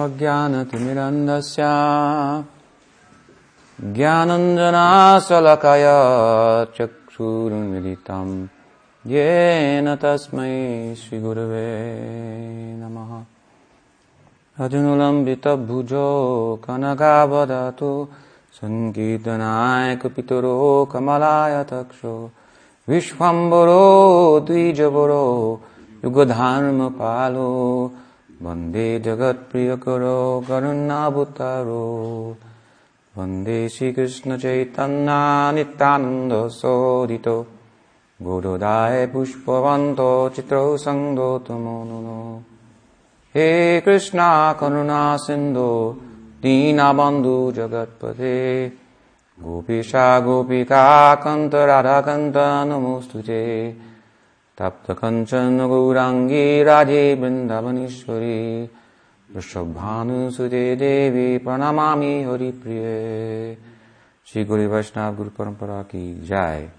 ओमाज्ञानतिमिरन्दस्य ज्ञानञ्जनाशलकय चक्षुरुन्मिलितं येन तस्मै श्रीगुरवे नमः। अजनुलम्बितभुजो कनकावदतु। सङ्गीतनायकपितरो कमलायतक्षो। विश्वम्बरो द्विजवरो युगधर्मपालो। वन्दे जगत्प्रियकरो करुणावतारो वन्दे नित्यानन्दसोदितो गुरुदाय पुष्पवन्तो चित्रौ सङ्गोतमो नुनो हे कृष्णा करुणा सिन्धो दीनबन्धु जगत्पते। राधाकन्त नमोऽस्तु ते तप्तकञ्चन गौराङ्गी राजे वृन्दावनेश्वरी वृषभानुसुते देवी प्रणमामि हरिप्रिये श्री गुरु वैष्णव गुरु परंपरा की जय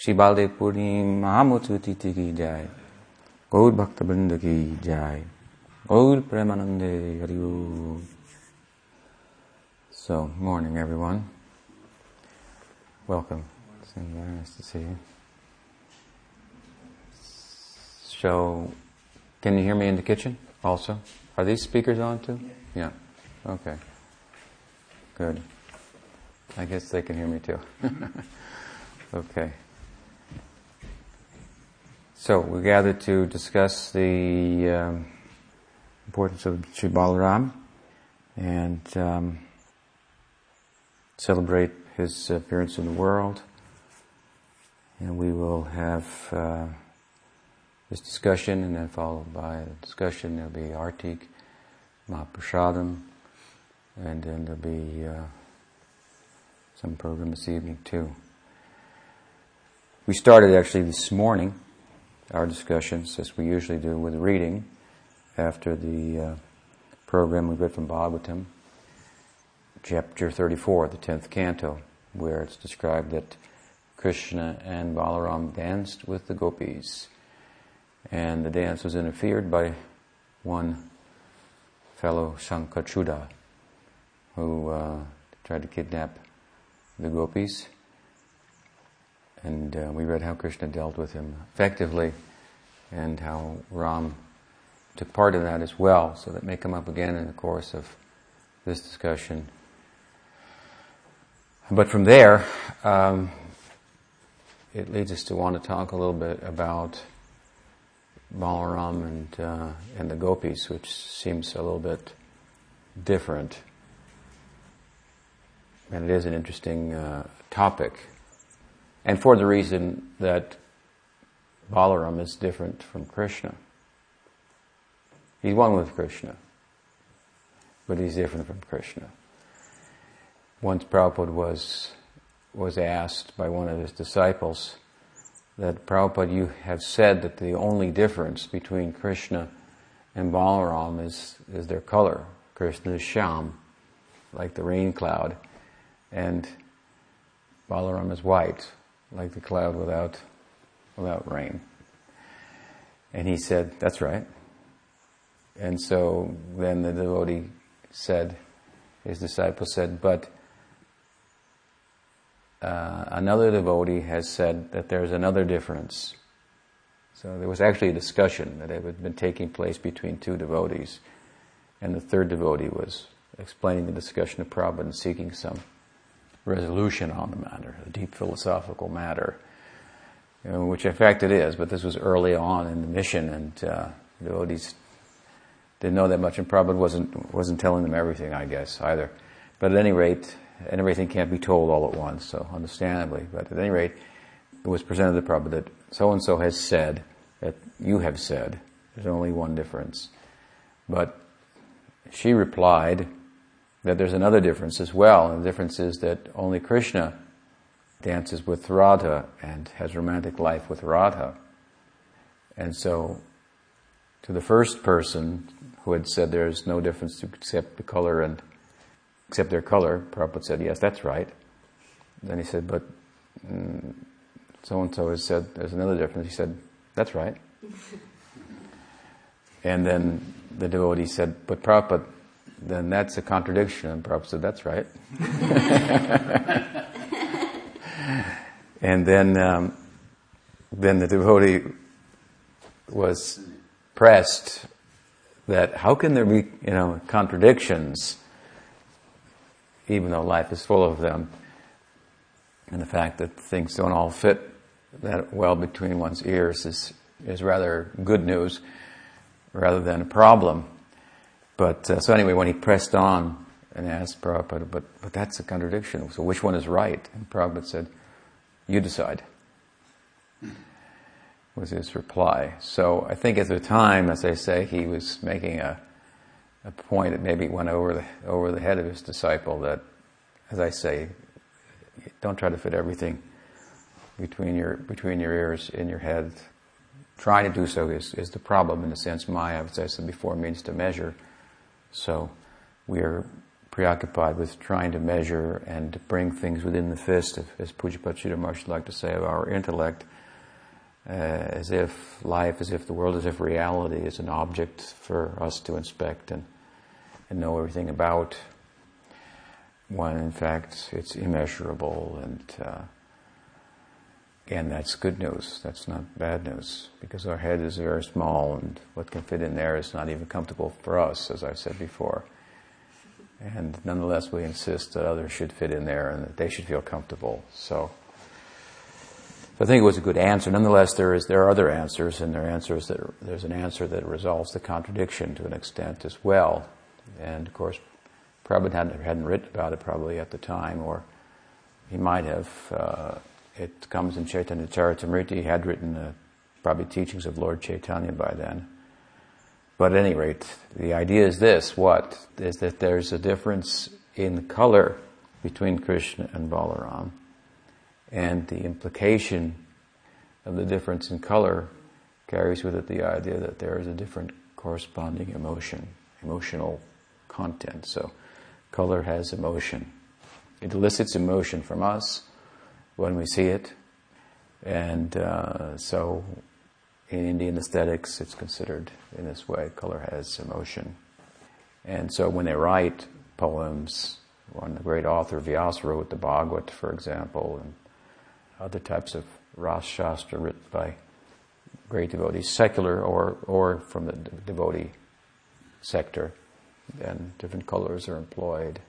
श्री बालदेव पूर्णिम महामुचु तिथि की जय गौर भक्त वृंद की जय गौर प्रेमानंदे Hari So, morning everyone. Welcome. It's nice to see you. So, can you hear me in the kitchen also? Are these speakers on too? Yeah. Okay. Good. I guess they can hear me too. okay. So, we gathered to discuss the um, importance of Sri Balaram and um, celebrate his appearance in the world. And we will have uh, this discussion and then followed by a discussion. There'll be Artik, Mahaprasadam, and then there'll be uh, some program this evening too. We started actually this morning our discussions, as we usually do, with reading after the uh, program we read from Bhagavatam, chapter 34, the 10th canto, where it's described that Krishna and Balaram danced with the gopis and the dance was interfered by one fellow Shankachuda who uh, tried to kidnap the gopis. And uh, we read how Krishna dealt with him effectively and how Ram took part in that as well. So that may come up again in the course of this discussion. But from there, um, it leads us to want to talk a little bit about Balaram and uh, and the gopis, which seems a little bit different, and it is an interesting uh, topic, and for the reason that Balaram is different from Krishna. He's one with Krishna, but he's different from Krishna. Once Prabhupada was was asked by one of his disciples that Prabhupada, you have said that the only difference between Krishna and Balaram is, is their color. Krishna is Shyam, like the rain cloud, and Balaram is white, like the cloud without, without rain. And he said, that's right. And so then the devotee said, his disciple said, but uh, another devotee has said that there's another difference. So there was actually a discussion that had been taking place between two devotees, and the third devotee was explaining the discussion of Prabhupada and seeking some resolution on the matter, a deep philosophical matter, which in fact it is, but this was early on in the mission, and uh, devotees didn't know that much, and Prabhupada wasn't, wasn't telling them everything, I guess, either. But at any rate, and everything can't be told all at once, so understandably. But at any rate, it was presented the Prabhupada that so and so has said that you have said. There's only one difference. But she replied that there's another difference as well, and the difference is that only Krishna dances with Radha and has romantic life with Radha. And so, to the first person who had said there's no difference except the color and except their color. Prabhupada said, yes, that's right. Then he said, but so and so has said there's another difference. He said, that's right. and then the devotee said, but Prabhupada, then that's a contradiction. And Prabhupada said, that's right. and then, um, then the devotee was pressed that how can there be, you know, contradictions, even though life is full of them, and the fact that things don't all fit that well between one's ears is, is rather good news rather than a problem. But uh, so anyway, when he pressed on and asked Prabhupada, but, but that's a contradiction. So which one is right? And Prabhupada said, you decide. Was his reply. So I think at the time, as I say, he was making a, a point that maybe went over the, over the head of his disciple that, as I say, don't try to fit everything between your, between your ears in your head. Trying to do so is, is the problem in the sense Maya, as I said before, means to measure. So we are preoccupied with trying to measure and to bring things within the fist, as Pujyapad Maharaj like to say, of our intellect, uh, as if life, as if the world, as if reality is an object for us to inspect and, and know everything about, when in fact it's immeasurable and uh, and that's good news. That's not bad news because our head is very small and what can fit in there is not even comfortable for us, as I've said before. And nonetheless, we insist that others should fit in there and that they should feel comfortable. So, I think it was a good answer. Nonetheless, there is there are other answers, and there are answers that there's an answer that resolves the contradiction to an extent as well. And of course, Prabhupada hadn't, hadn't written about it probably at the time, or he might have. Uh, it comes in Chaitanya Charitamrita. He had written uh, probably teachings of Lord Chaitanya by then. But at any rate, the idea is this, what? Is that there's a difference in color between Krishna and Balaram. And the implication of the difference in color carries with it the idea that there is a different corresponding emotion, emotional content. So color has emotion. It elicits emotion from us when we see it. And uh, so in Indian aesthetics, it's considered in this way. Color has emotion. And so when they write poems, one great author, Vyasa, wrote the Bhagavad, for example, and other types of Ras Shastra written by great devotees, secular or, or from the devotee sector, then different colors are employed,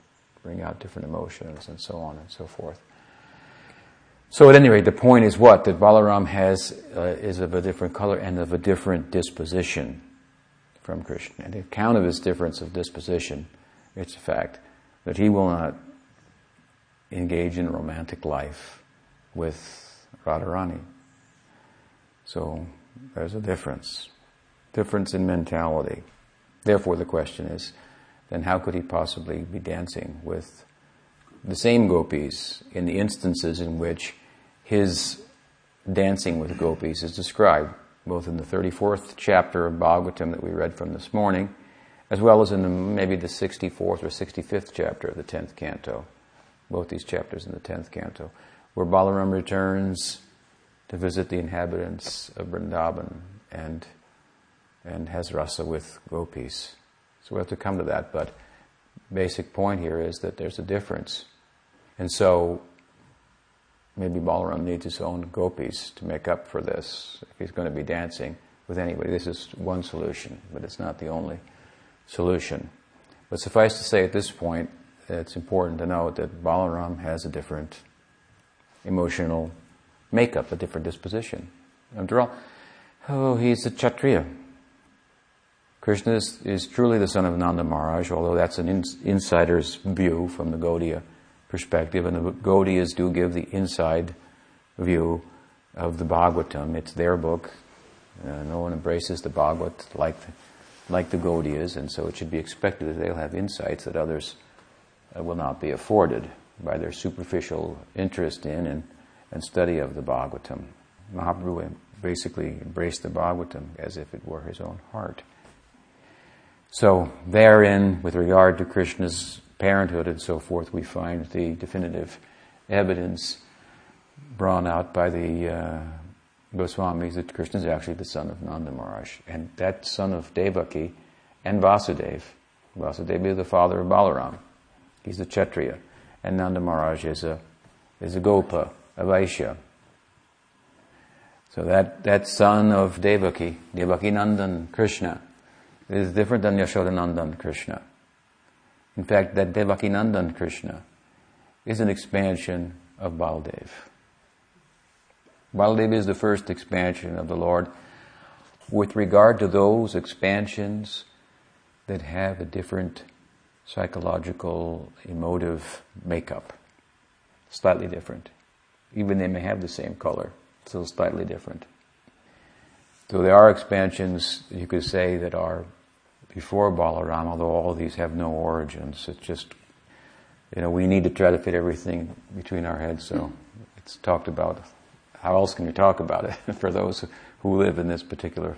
bring out different emotions and so on and so forth. So at any rate, the point is what? That Balaram has, uh, is of a different color and of a different disposition from Krishna. And the account of his difference of disposition, it's a fact that he will not engage in romantic life with Radharani. So there's a difference. Difference in mentality. Therefore the question is, then how could he possibly be dancing with the same gopis in the instances in which his dancing with gopis is described, both in the 34th chapter of Bhagavatam that we read from this morning, as well as in the, maybe the 64th or 65th chapter of the 10th canto, both these chapters in the 10th canto, where Balaram returns to visit the inhabitants of Vrindavan and, and has rasa with gopis. So we have to come to that, but basic point here is that there's a difference. And so maybe Balaram needs his own gopis to make up for this if he's going to be dancing with anybody. This is one solution, but it's not the only solution. But suffice to say at this point, it's important to note that Balaram has a different emotional makeup, a different disposition. After all, oh, he's a Kshatriya. Krishna is, is, truly the son of Nanda Maharaj, although that's an in, insider's view from the Gaudiya perspective, and the Gaudiyas do give the inside view of the Bhagavatam. It's their book. Uh, no one embraces the Bhagavat like the, like the Gaudiyas, and so it should be expected that they'll have insights that others uh, will not be afforded by their superficial interest in and, and study of the Bhagavatam. Mahaprabhu basically embraced the Bhagavatam as if it were his own heart. So therein, with regard to Krishna's parenthood and so forth, we find the definitive evidence brought out by the uh, Goswamis that Krishna is actually the son of Nanda Maharaj. And that son of Devaki and Vasudeva Vasudeva is the father of Balaram. He's a Kshatriya. And Nanda Maharaj is a, is a Gopa, a Vaishya. So that, that son of Devaki, Devaki Nandan Krishna, is different than Yashoda Yashodanandan Krishna. In fact, that Devaki Nandan Krishna is an expansion of Baldev. Baldev is the first expansion of the Lord with regard to those expansions that have a different psychological, emotive makeup. Slightly different. Even they may have the same color, still slightly different. So there are expansions, you could say, that are before Balaram, although all these have no origins. It's just, you know, we need to try to fit everything between our heads, so it's talked about. How else can we talk about it for those who live in this particular,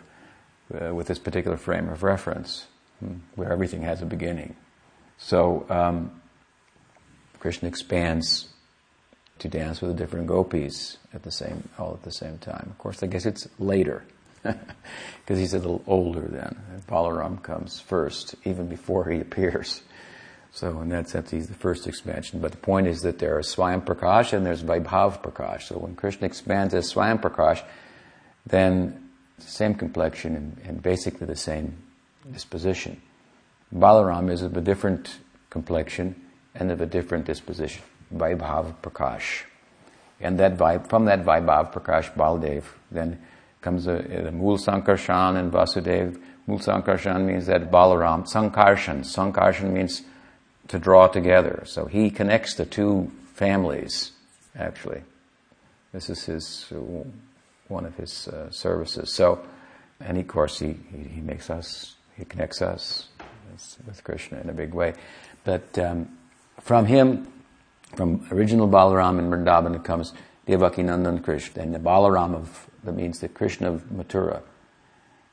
uh, with this particular frame of reference, hmm, where everything has a beginning? So, um, Krishna expands to dance with the different gopis at the same, all at the same time. Of course, I guess it's later because he's a little older then. Balaram comes first, even before he appears. So in that sense, he's the first expansion. But the point is that there is Swayam Prakash and there's Vaibhav Prakash. So when Krishna expands as Swayam Prakash, then the same complexion and, and basically the same disposition. Balaram is of a different complexion and of a different disposition. Vaibhav Prakash. And that vibe, from that Vaibhav Prakash, Baldev then comes a Mul Sankarshan and Vasudev. Mul Sankarshan means that Balaram, Sankarshan. Sankarshan means to draw together. So he connects the two families, actually. This is his, one of his uh, services. So, and of course he, he, makes us, he connects us with Krishna in a big way. But um, from him, from original Balaram in Vrindavan, it comes Devaki Nandan Krishna, and the Balaram of that means the Krishna of Mathura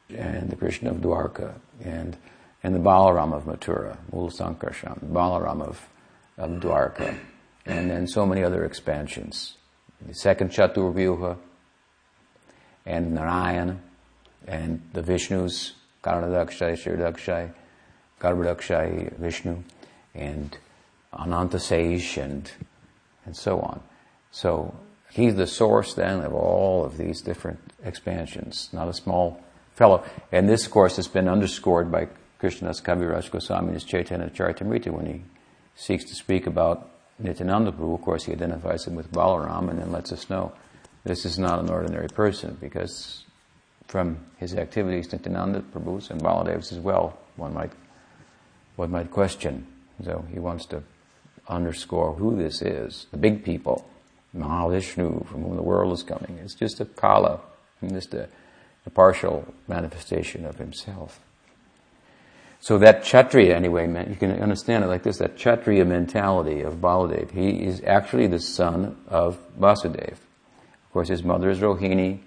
and the Krishna of Dwarka and and the Balaram of Mathura, Mul Sankarshan, Balaram of, of Dwarka, and then so many other expansions. The second Chaturvyuha and Narayan and the Vishnus, Karanadakshay, Shirdakshay, Garbhadakshay, Vishnu, and Anantasesh and and so on. So He's the source then of all of these different expansions, not a small fellow. And this, of course, has been underscored by Krishnadas Kaviraj Goswami his Chaitanya Charitamrita when he seeks to speak about Nityananda Prabhu. Of course, he identifies him with Balaram and then lets us know this is not an ordinary person because from his activities, Nityananda Prabhu's and Baladev's as well, one might, one might question. So he wants to underscore who this is, the big people Mahavishnu, from whom the world is coming. It's just a kala, just a, a partial manifestation of himself. So that Kshatriya, anyway, you can understand it like this, that Kshatriya mentality of Baladev, he is actually the son of Vasudeva. Of course, his mother is Rohini,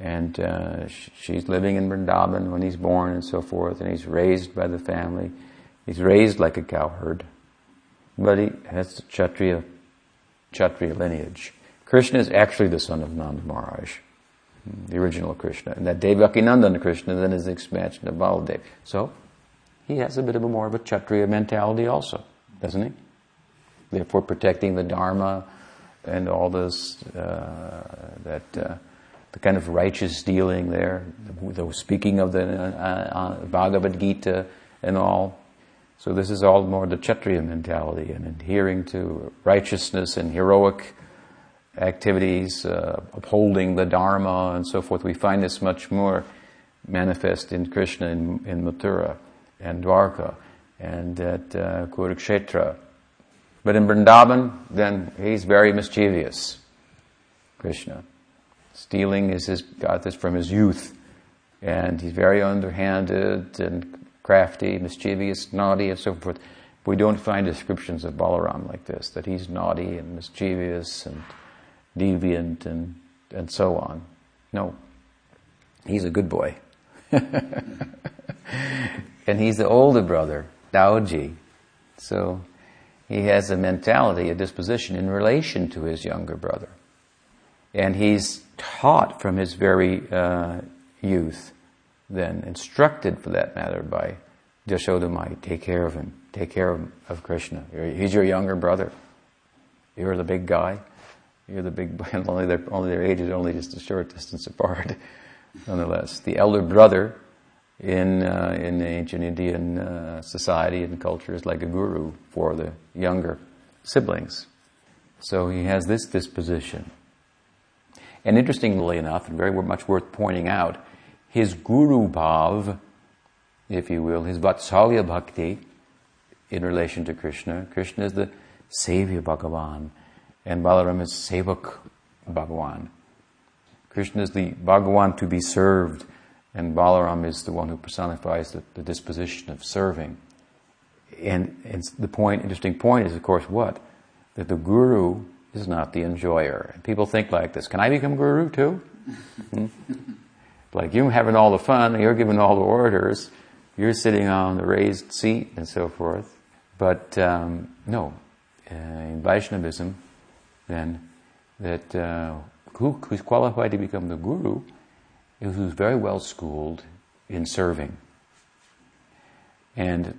and uh, she's living in Vrindavan when he's born and so forth, and he's raised by the family. He's raised like a cowherd, but he has the Kshatriya Kshatriya lineage. Krishna is actually the son of Nanda Maharaj, the original Krishna. And that Devaki Nandan Krishna then is the expansion of Baladev. So, he has a bit of a more of a Kshatriya mentality also, doesn't he? Therefore protecting the Dharma and all this, uh, that, uh, the kind of righteous dealing there, the, the speaking of the uh, uh Bhagavad Gita and all, so this is all more the Kshatriya mentality and adhering to righteousness and heroic activities, uh, upholding the Dharma and so forth. We find this much more manifest in Krishna in, in Mathura and Dwarka and at uh, Kurukshetra. But in Vrindavan, then he's very mischievous, Krishna. Stealing is his, got this from his youth. And he's very underhanded and crafty, mischievous, naughty, and so forth. We don't find descriptions of Balaram like this, that he's naughty and mischievous and deviant and, and so on. No. He's a good boy. and he's the older brother, Dauji. So he has a mentality, a disposition in relation to his younger brother. And he's taught from his very uh, youth then instructed for that matter by Jashoda might take care of him, take care of, of Krishna. He's your younger brother. You're the big guy. You're the big, only their, only their age is only just a short distance apart, nonetheless. The elder brother in, uh, in ancient Indian uh, society and culture is like a guru for the younger siblings. So he has this disposition. And interestingly enough, and very much worth pointing out, his guru bhav, if you will, his vatsalya bhakti in relation to Krishna. Krishna is the sevya Bhagavan, and Balaram is sevak Bhagavan. Krishna is the Bhagavan to be served, and Balaram is the one who personifies the, the disposition of serving. And, and the point, interesting point is, of course, what? That the guru is not the enjoyer. And people think like this Can I become guru too? Hmm? Like you're having all the fun, you're giving all the orders, you're sitting on the raised seat and so forth. But um, no, uh, in Vaishnavism, then that uh, who, who's qualified to become the guru is who's very well schooled in serving. And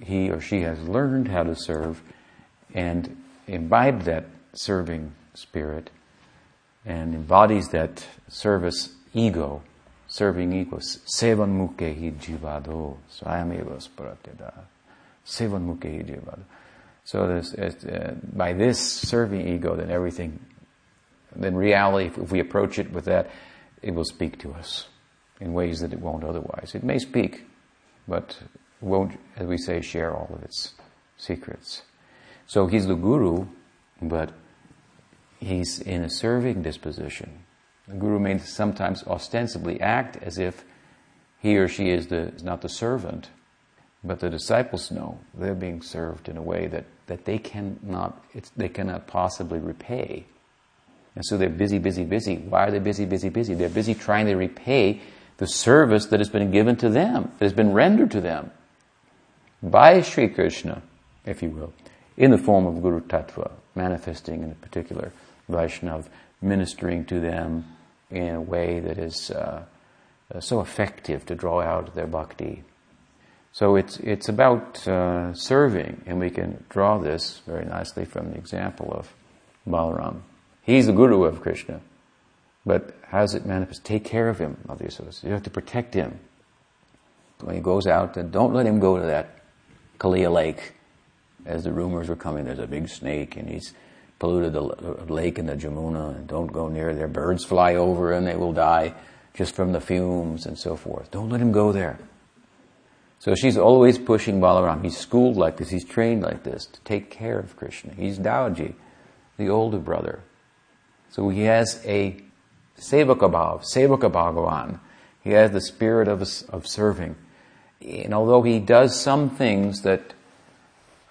he or she has learned how to serve and imbibed that serving spirit and embodies that service ego, serving ego. Sevan mukhe jivado, swayameva sparatyada. Sevan mukhe jivado. So this, uh, by this serving ego, then everything, then reality, if, if we approach it with that, it will speak to us in ways that it won't otherwise. It may speak, but won't, as we say, share all of its secrets. So he's the guru, but he's in a serving disposition. The guru may sometimes ostensibly act as if he or she is, the, is not the servant, but the disciples know they're being served in a way that, that they cannot they cannot possibly repay. And so they're busy, busy, busy. Why are they busy, busy, busy? They're busy trying to repay the service that has been given to them, that has been rendered to them by Sri Krishna, if you will, in the form of Guru Tattva, manifesting in a particular Vaishnav, ministering to them in a way that is uh, uh, so effective to draw out their bhakti. So it's, it's about uh, serving, and we can draw this very nicely from the example of Balaram. He's the guru of Krishna, but how does it manifest? Take care of him, Mother Yashoda. You have to protect him. When he goes out, don't let him go to that Kalia lake. As the rumors were coming, there's a big snake, and he's polluted the uh, lake in the Jamuna, and don't go near there. Birds fly over and they will die just from the fumes and so forth. Don't let him go there. So she's always pushing Balaram. He's schooled like this, he's trained like this to take care of Krishna. He's Dauji, the older brother. So he has a sevaka sevaka bhagavan. He has the spirit of, of serving. And although he does some things that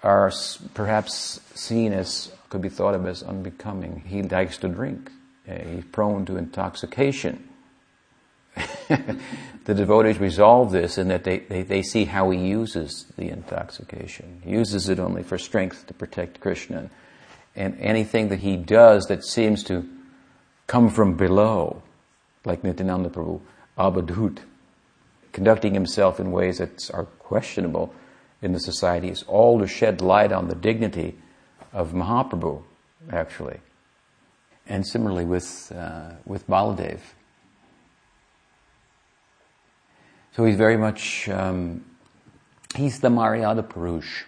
are perhaps seen as could be thought of as unbecoming. He likes to drink. Uh, he's prone to intoxication. the devotees resolve this in that they, they, they, see how he uses the intoxication. He uses it only for strength to protect Krishna. And anything that he does that seems to come from below, like Nityananda Prabhu, abadhut, conducting himself in ways that are questionable in the society, is all to shed light on the dignity of Mahaprabhu, actually. And similarly with, uh, with Baladev. So he's very much, um, he's the Maryada Purush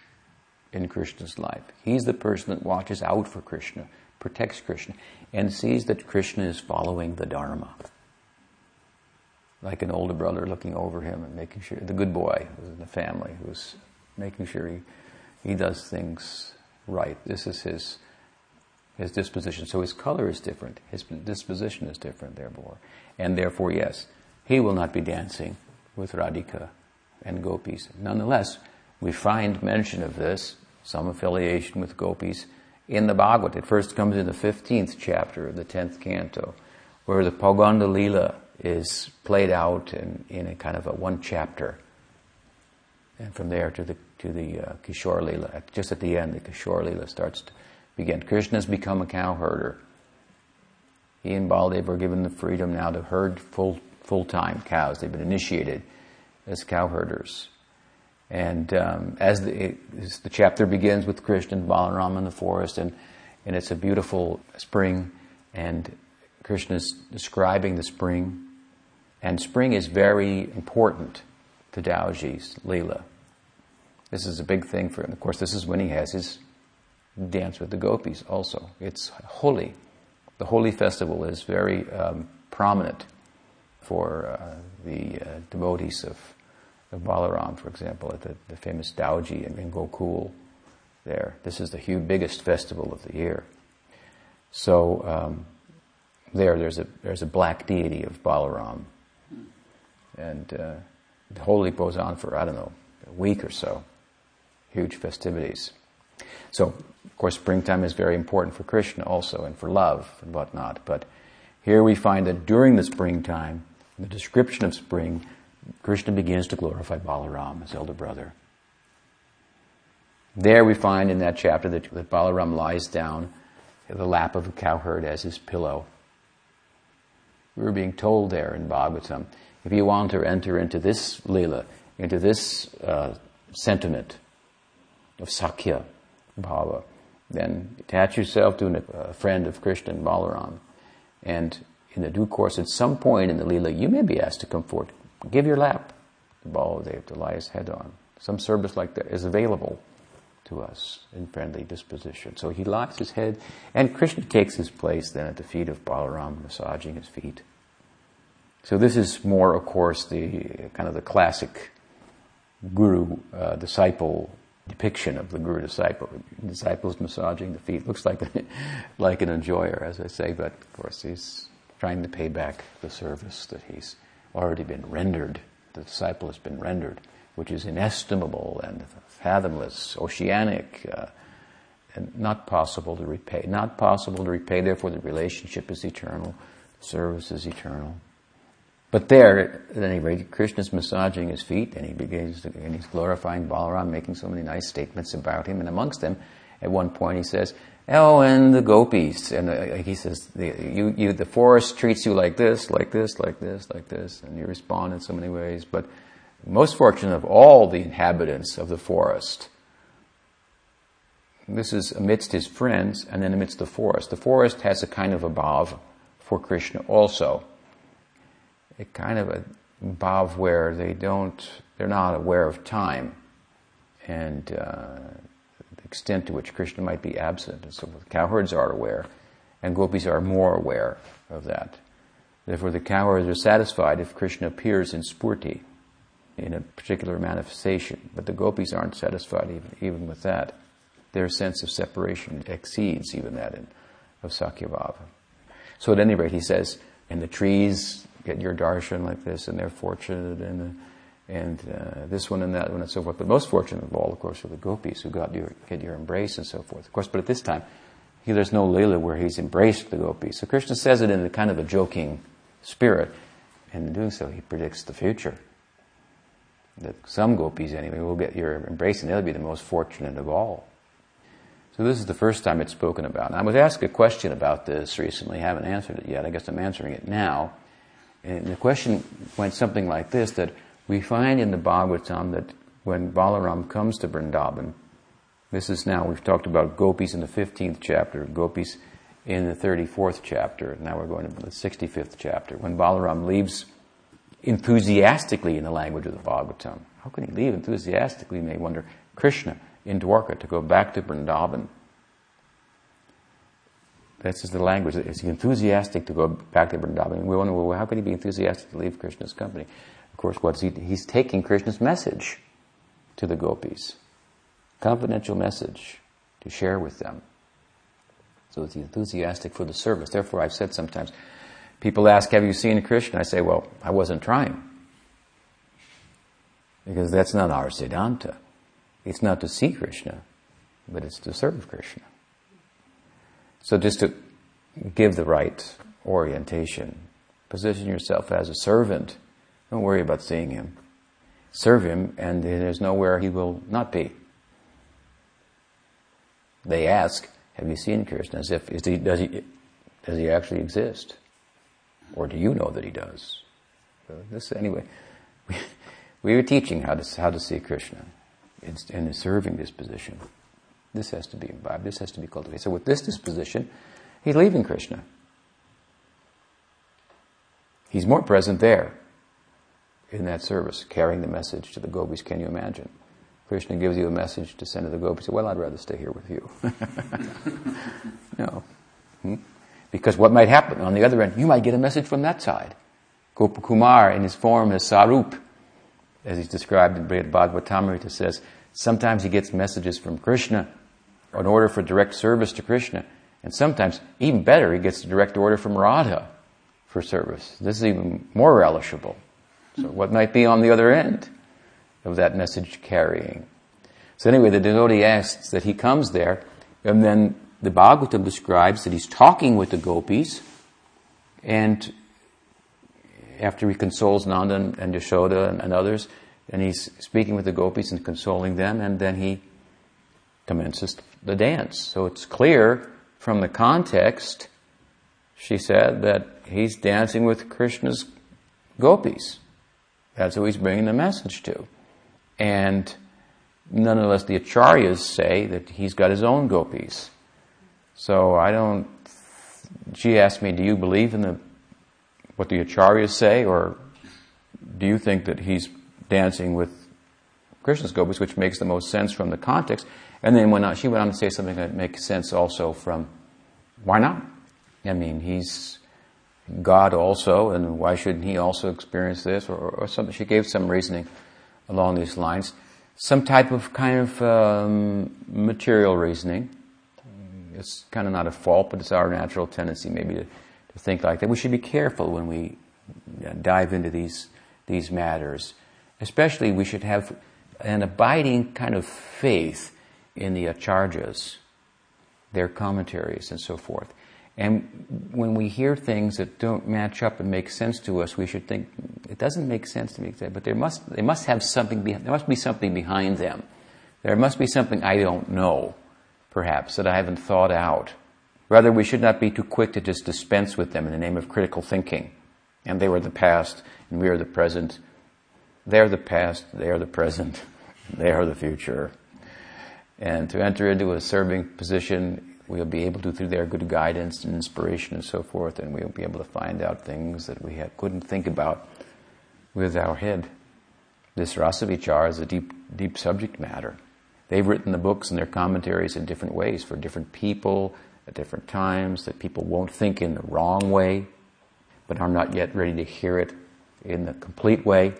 in Krishna's life. He's the person that watches out for Krishna, protects Krishna, and sees that Krishna is following the Dharma. Like an older brother looking over him and making sure, the good boy who's in the family, who's making sure he, he does things right. This is his his disposition. So his color is different. His disposition is different, therefore. And therefore, yes, he will not be dancing with Radhika and gopis. Nonetheless, we find mention of this, some affiliation with gopis, in the Bhagavad. It first comes in the 15th chapter of the 10th canto, where the Pauganda Leela is played out in, in a kind of a one chapter. And from there to the to the uh, Kishore Lila. Just at the end, the Kishore Lila starts to begin. Krishna's become a cow herder. He and Baldev are given the freedom now to herd full full time cows. They've been initiated as cow herders, And um, as the, it, the chapter begins with Krishna and Balaram in the forest, and, and it's a beautiful spring, and Krishna is describing the spring. And spring is very important to Daoji's Leela. This is a big thing for him. Of course, this is when he has his dance with the gopis also. It's Holi. The Holi festival is very um, prominent for uh, the uh, devotees of, of Balaram, for example, at the, the famous Daoji in, in Gokul there. This is the huge, biggest festival of the year. So um, there, there's a, there's a black deity of Balaram. And uh, the Holi goes on for, I don't know, a week or so. Huge festivities. So, of course, springtime is very important for Krishna also and for love and whatnot. But here we find that during the springtime, the description of spring, Krishna begins to glorify Balaram, his elder brother. There we find in that chapter that, that Balaram lies down in the lap of a cowherd as his pillow. We were being told there in Bhagavatam, if you want to enter into this lila, into this uh, sentiment of Sakhya Bhava, then attach yourself to a friend of Krishna and Balaram. And in the due course, at some point in the lila, you may be asked to come forward. Give your lap to Baladev to lie his head on. Some service like that is available to us in friendly disposition. So he lies his head, and Krishna takes his place then at the feet of Balaram, massaging his feet. So this is more, of course, the kind of the classic guru uh, disciple depiction of the guru disciple. The Disciples massaging the feet looks like like an enjoyer, as I say, but of course he's trying to pay back the service that he's already been rendered. The disciple has been rendered, which is inestimable and fathomless, oceanic, uh, and not possible to repay. Not possible to repay. Therefore, the relationship is eternal. Service is eternal. But there, at any rate, Krishna's massaging his feet and he begins to, and he's glorifying Balaram, making so many nice statements about him. And amongst them, at one point he says, Oh, and the gopis. And uh, he says, the, you, you, the forest treats you like this, like this, like this, like this. And you respond in so many ways. But most fortunate of all the inhabitants of the forest, this is amidst his friends and then amidst the forest. The forest has a kind of a bhav for Krishna also a kind of a bhav where they don't, they're not aware of time and uh, the extent to which Krishna might be absent and so forth. Cowherds are aware, and gopis are more aware of that. Therefore, the cowherds are satisfied if Krishna appears in sphurti, in a particular manifestation, but the gopis aren't satisfied even, even with that. Their sense of separation exceeds even that in, of Sakhyabhava. So at any rate, he says, and the trees get your darshan like this, and they're fortunate, and uh, and uh, this one and that one and so forth. But most fortunate of all, of course, are the gopis who got your get your embrace and so forth. Of course, but at this time, he, there's no lila where he's embraced the gopis. So Krishna says it in a kind of a joking spirit, and in doing so, he predicts the future. That some gopis, anyway, will get your embrace, and they'll be the most fortunate of all. So this is the first time it's spoken about. And I was asked a question about this recently. I haven't answered it yet. I guess I'm answering it now. And the question went something like this, that we find in the Bhagavatam that when Balaram comes to Vrindavan, this is now, we've talked about gopis in the 15th chapter, gopis in the 34th chapter, now we're going to the 65th chapter. When Balaram leaves enthusiastically in the language of the Bhagavatam, how can he leave enthusiastically, you may wonder, Krishna in Dwarka to go back to Vrindavan? That's just the language. Is he enthusiastic to go back to Vrindavan? We wonder, well, how could he be enthusiastic to leave Krishna's company? Of course, what's he? He's taking Krishna's message to the gopis, confidential message to share with them. So he's enthusiastic for the service. Therefore, I've said sometimes, people ask, "Have you seen Krishna?" I say, "Well, I wasn't trying." Because that's not our Siddhanta. It's not to see Krishna, but it's to serve Krishna. So just to give the right orientation, position yourself as a servant. Don't worry about seeing him. Serve him, and there's nowhere he will not be. They ask, "Have you seen Krishna?" As if he, does he does he actually exist, or do you know that he does? So this anyway. We, we were teaching how to how to see Krishna, in a serving disposition. This has to be imbibed, this has to be cultivated. So with this disposition, he's leaving Krishna. He's more present there in that service, carrying the message to the gopis. Can you imagine? Krishna gives you a message to send to the gopis. Well, I'd rather stay here with you. no. Hmm? Because what might happen on the other end, you might get a message from that side. Gopakumar, in his form as Sarup, as he's described in Bhagavatamrita, says, sometimes he gets messages from Krishna in order for direct service to Krishna. And sometimes, even better, he gets a direct order from Radha for service. This is even more relishable. So what might be on the other end of that message carrying? So anyway, the devotee asks that he comes there, and then the Bhagavatam describes that he's talking with the gopis, and after he consoles Nanda and Yashoda and, and others, and he's speaking with the gopis and consoling them, and then he commences the dance. So it's clear from the context, she said, that he's dancing with Krishna's gopis. That's who he's bringing the message to. And nonetheless, the acharyas say that he's got his own gopis. So I don't. She asked me, "Do you believe in the what the acharyas say, or do you think that he's dancing with Krishna's gopis, which makes the most sense from the context?" And then when she went on to say something that makes sense also from why not? I mean, he's God also, and why shouldn't he also experience this? Or, or something. She gave some reasoning along these lines. Some type of kind of um, material reasoning. It's kind of not a fault, but it's our natural tendency maybe to, to think like that. We should be careful when we dive into these, these matters. Especially, we should have an abiding kind of faith in the acharyas, their commentaries, and so forth. And when we hear things that don't match up and make sense to us, we should think it doesn't make sense to me. But there must they must have something. There must be something behind them. There must be something I don't know, perhaps that I haven't thought out. Rather, we should not be too quick to just dispense with them in the name of critical thinking. And they were the past, and we are the present. They are the past. They are the present. They are the future. And to enter into a serving position we'll be able to, through their good guidance and inspiration and so forth, and we'll be able to find out things that we couldn't think about with our head. This Rasavichar is a deep, deep subject matter. They've written the books and their commentaries in different ways for different people at different times that people won't think in the wrong way, but are not yet ready to hear it in the complete way.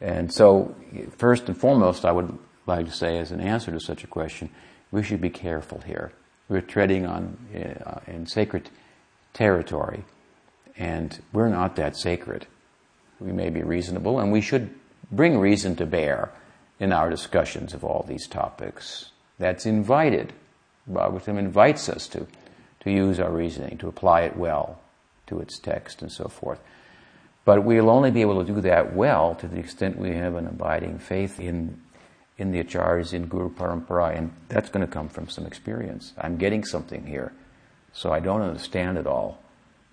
And so, first and foremost, I would like to say as an answer to such a question, we should be careful here. We're treading on uh, in sacred territory, and we're not that sacred. We may be reasonable, and we should bring reason to bear in our discussions of all these topics. That's invited. Bhagavatam invites us to, to use our reasoning, to apply it well to its text and so forth. But we'll only be able to do that well to the extent we have an abiding faith in in the acharyas, in Guru Parampara, and that's going to come from some experience. I'm getting something here. So I don't understand it all,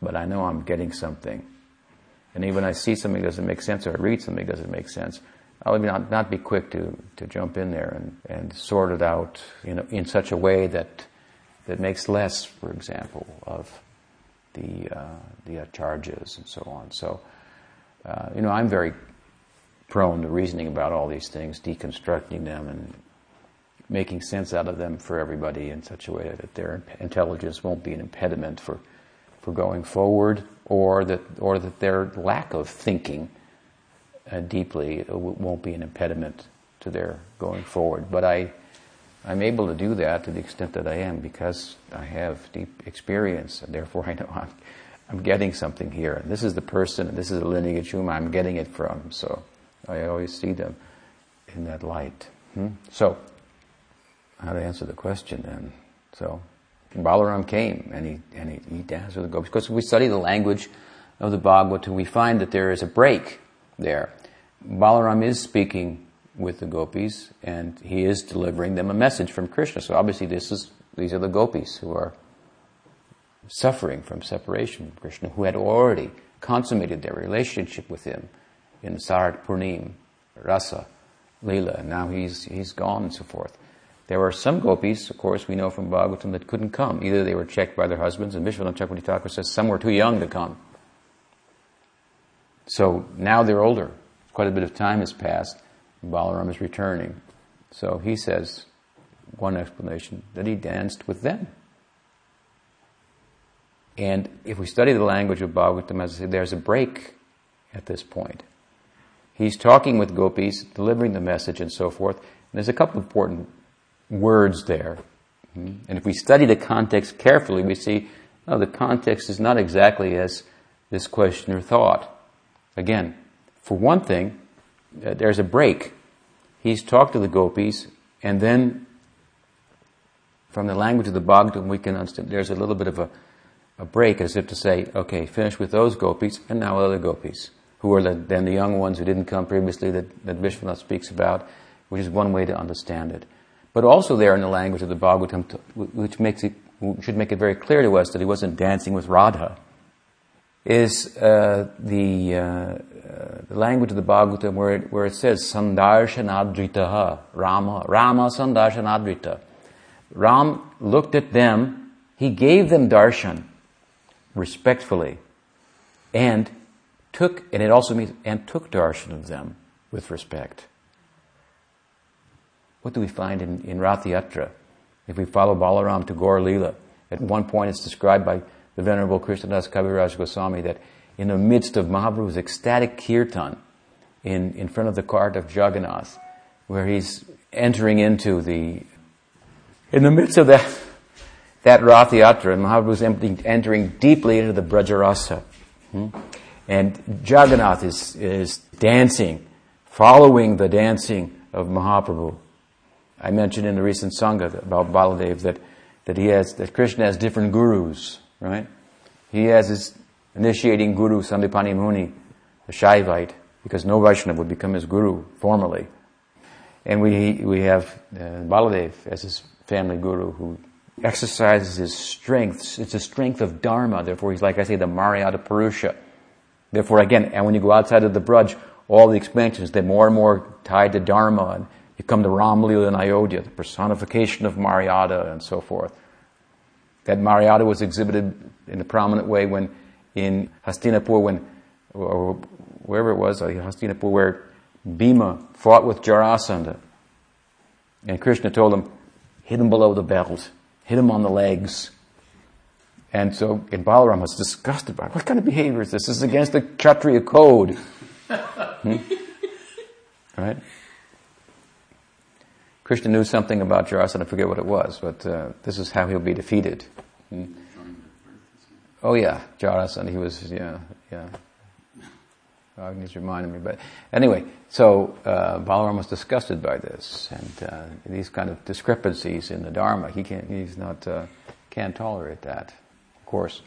but I know I'm getting something. And even when I see something that doesn't make sense or I read something that doesn't make sense, I'll not, not be quick to, to jump in there and, and sort it out in, a, in such a way that, that makes less, for example, of the, uh, the charges and so on. So, uh, you know, I'm very prone to reasoning about all these things, deconstructing them, and making sense out of them for everybody in such a way that their intelligence won't be an impediment for, for going forward, or that, or that their lack of thinking uh, deeply won't be an impediment to their going forward. But I, I'm able to do that to the extent that I am because I have deep experience, and therefore I know I'm, I'm getting something here. This is the person, this is the lineage whom I'm getting it from. So I always see them in that light. Hmm? So, how to answer the question then? So, Balaram came and he, and he, he danced with the gopis. Because if we study the language of the Bhagavatam, we find that there is a break there. Balaram is speaking with the gopis and he is delivering them a message from Krishna. So obviously this is, these are the gopis who are suffering from separation from Krishna, who had already consummated their relationship with him in Sarat Purnim, rasa, Leela, and now he's, he's gone and so forth. There were some gopis, of course, we know from Bhagavatam, that couldn't come. Either they were checked by their husbands, and Vishwanath Chakravarti Thakur says some were too young to come. So now they're older. Quite a bit of time has passed. Balaram is returning. So he says, one explanation, that he danced with them. And if we study the language of Bhagavatam, as I said, there's a break at this point. He's talking with gopis, delivering the message and so forth. And there's a couple of important words there. And if we study the context carefully, we see, oh, the context is not exactly as this questioner thought. Again, for one thing, uh, there's a break. He's talked to the gopis, and then from the language of the Bhagavatam, we can understand there's a little bit of a, a break, as if to say, okay, finish with those gopis, and now other gopis, who are the, then the young ones who didn't come previously that, that Vishwanath speaks about, which is one way to understand it. But also there in the language of the Bhagavatam, which makes it, should make it very clear to us that he wasn't dancing with Radha, is uh, the, uh, uh, the language of the Bhagavatam where it, where it says Sandarshanadritaha, Rama, Rama Sandarshanadrita. Ram looked at them, he gave them darshan respectfully, and took, and it also means, and took darshan of them with respect. What do we find in, in Rath Yatra? If we follow Balaram to Gaur Leela, at one point it's described by the Venerable Krishnadas Kaviraj Goswami that in the midst of Mahaprabhu's ecstatic kirtan in, in front of the cart of Jagannath, where he's entering into the, in the midst of that, that Rath Yatra, and Mahaprabhu's entering, entering deeply into the Brajarasa. Hmm? And Jagannath is, is dancing, following the dancing of Mahaprabhu. I mentioned in the recent Sangha about Baladev that, that he has, that Krishna has different gurus, right? He has his initiating guru, Sandipani Muni, a Shaivite, because no Vaishnava would become his guru formally. And we, we have uh, Baladev as his family guru who exercises his strengths. It's a strength of Dharma, therefore he's like I say, the Maryada Purusha. Therefore again, and when you go outside of the Braj, all the expansions, they're more and more tied to Dharma and you come to Ramlila and Ayodhya, the personification of Maryada and so forth. That Maryada was exhibited in a prominent way when in Hastinapur, when, or wherever it was, uh, Hastinapur, where Bhima fought with Jarasandha. And Krishna told him, hit him below the belt, hit him on the legs. And so, and Balaram was disgusted by it. What kind of behavior is this? This is against the Kshatriya code. hmm? Right? Krishna knew something about Jarasandha, I forget what it was, but uh, this is how he'll be defeated. Hmm? Oh yeah, Jarasandha, he was, yeah, yeah. Agni's reminding me, but anyway, so uh, Balaram was disgusted by this and uh, these kind of discrepancies in the Dharma. He can't, he's not, uh, can't tolerate that. Course,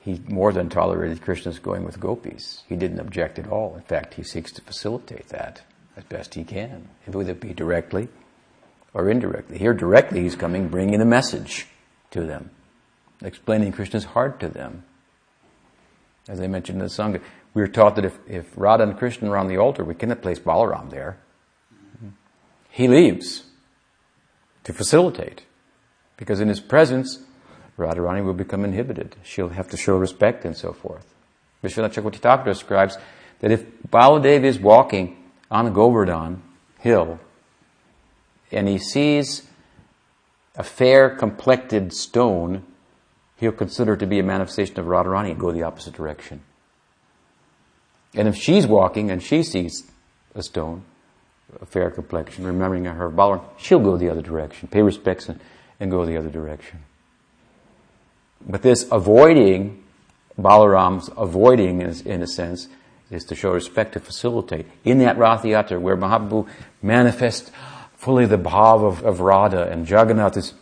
he more than tolerated Krishna's going with gopis. He didn't object at all. In fact, he seeks to facilitate that as best he can, whether it be directly or indirectly. Here, directly, he's coming bringing a message to them, explaining Krishna's heart to them. As I mentioned in the Sangha, we were taught that if, if Radha and Krishna are on the altar, we cannot place Balaram there. He leaves to facilitate, because in his presence, Radharani will become inhibited. She'll have to show respect and so forth. Vishwanath Chakravarti describes that if Baladev is walking on Govardhan hill and he sees a fair complected stone, he'll consider it to be a manifestation of Radharani and go the opposite direction. And if she's walking and she sees a stone, a fair complexion, remembering her Balaram, she'll go the other direction, pay respects and, and go the other direction. But this avoiding, Balaram's avoiding in, in a sense, is to show respect to facilitate. In that Rath Yatra where Mahaprabhu manifests fully the bhav of, of Radha, and Jagannath is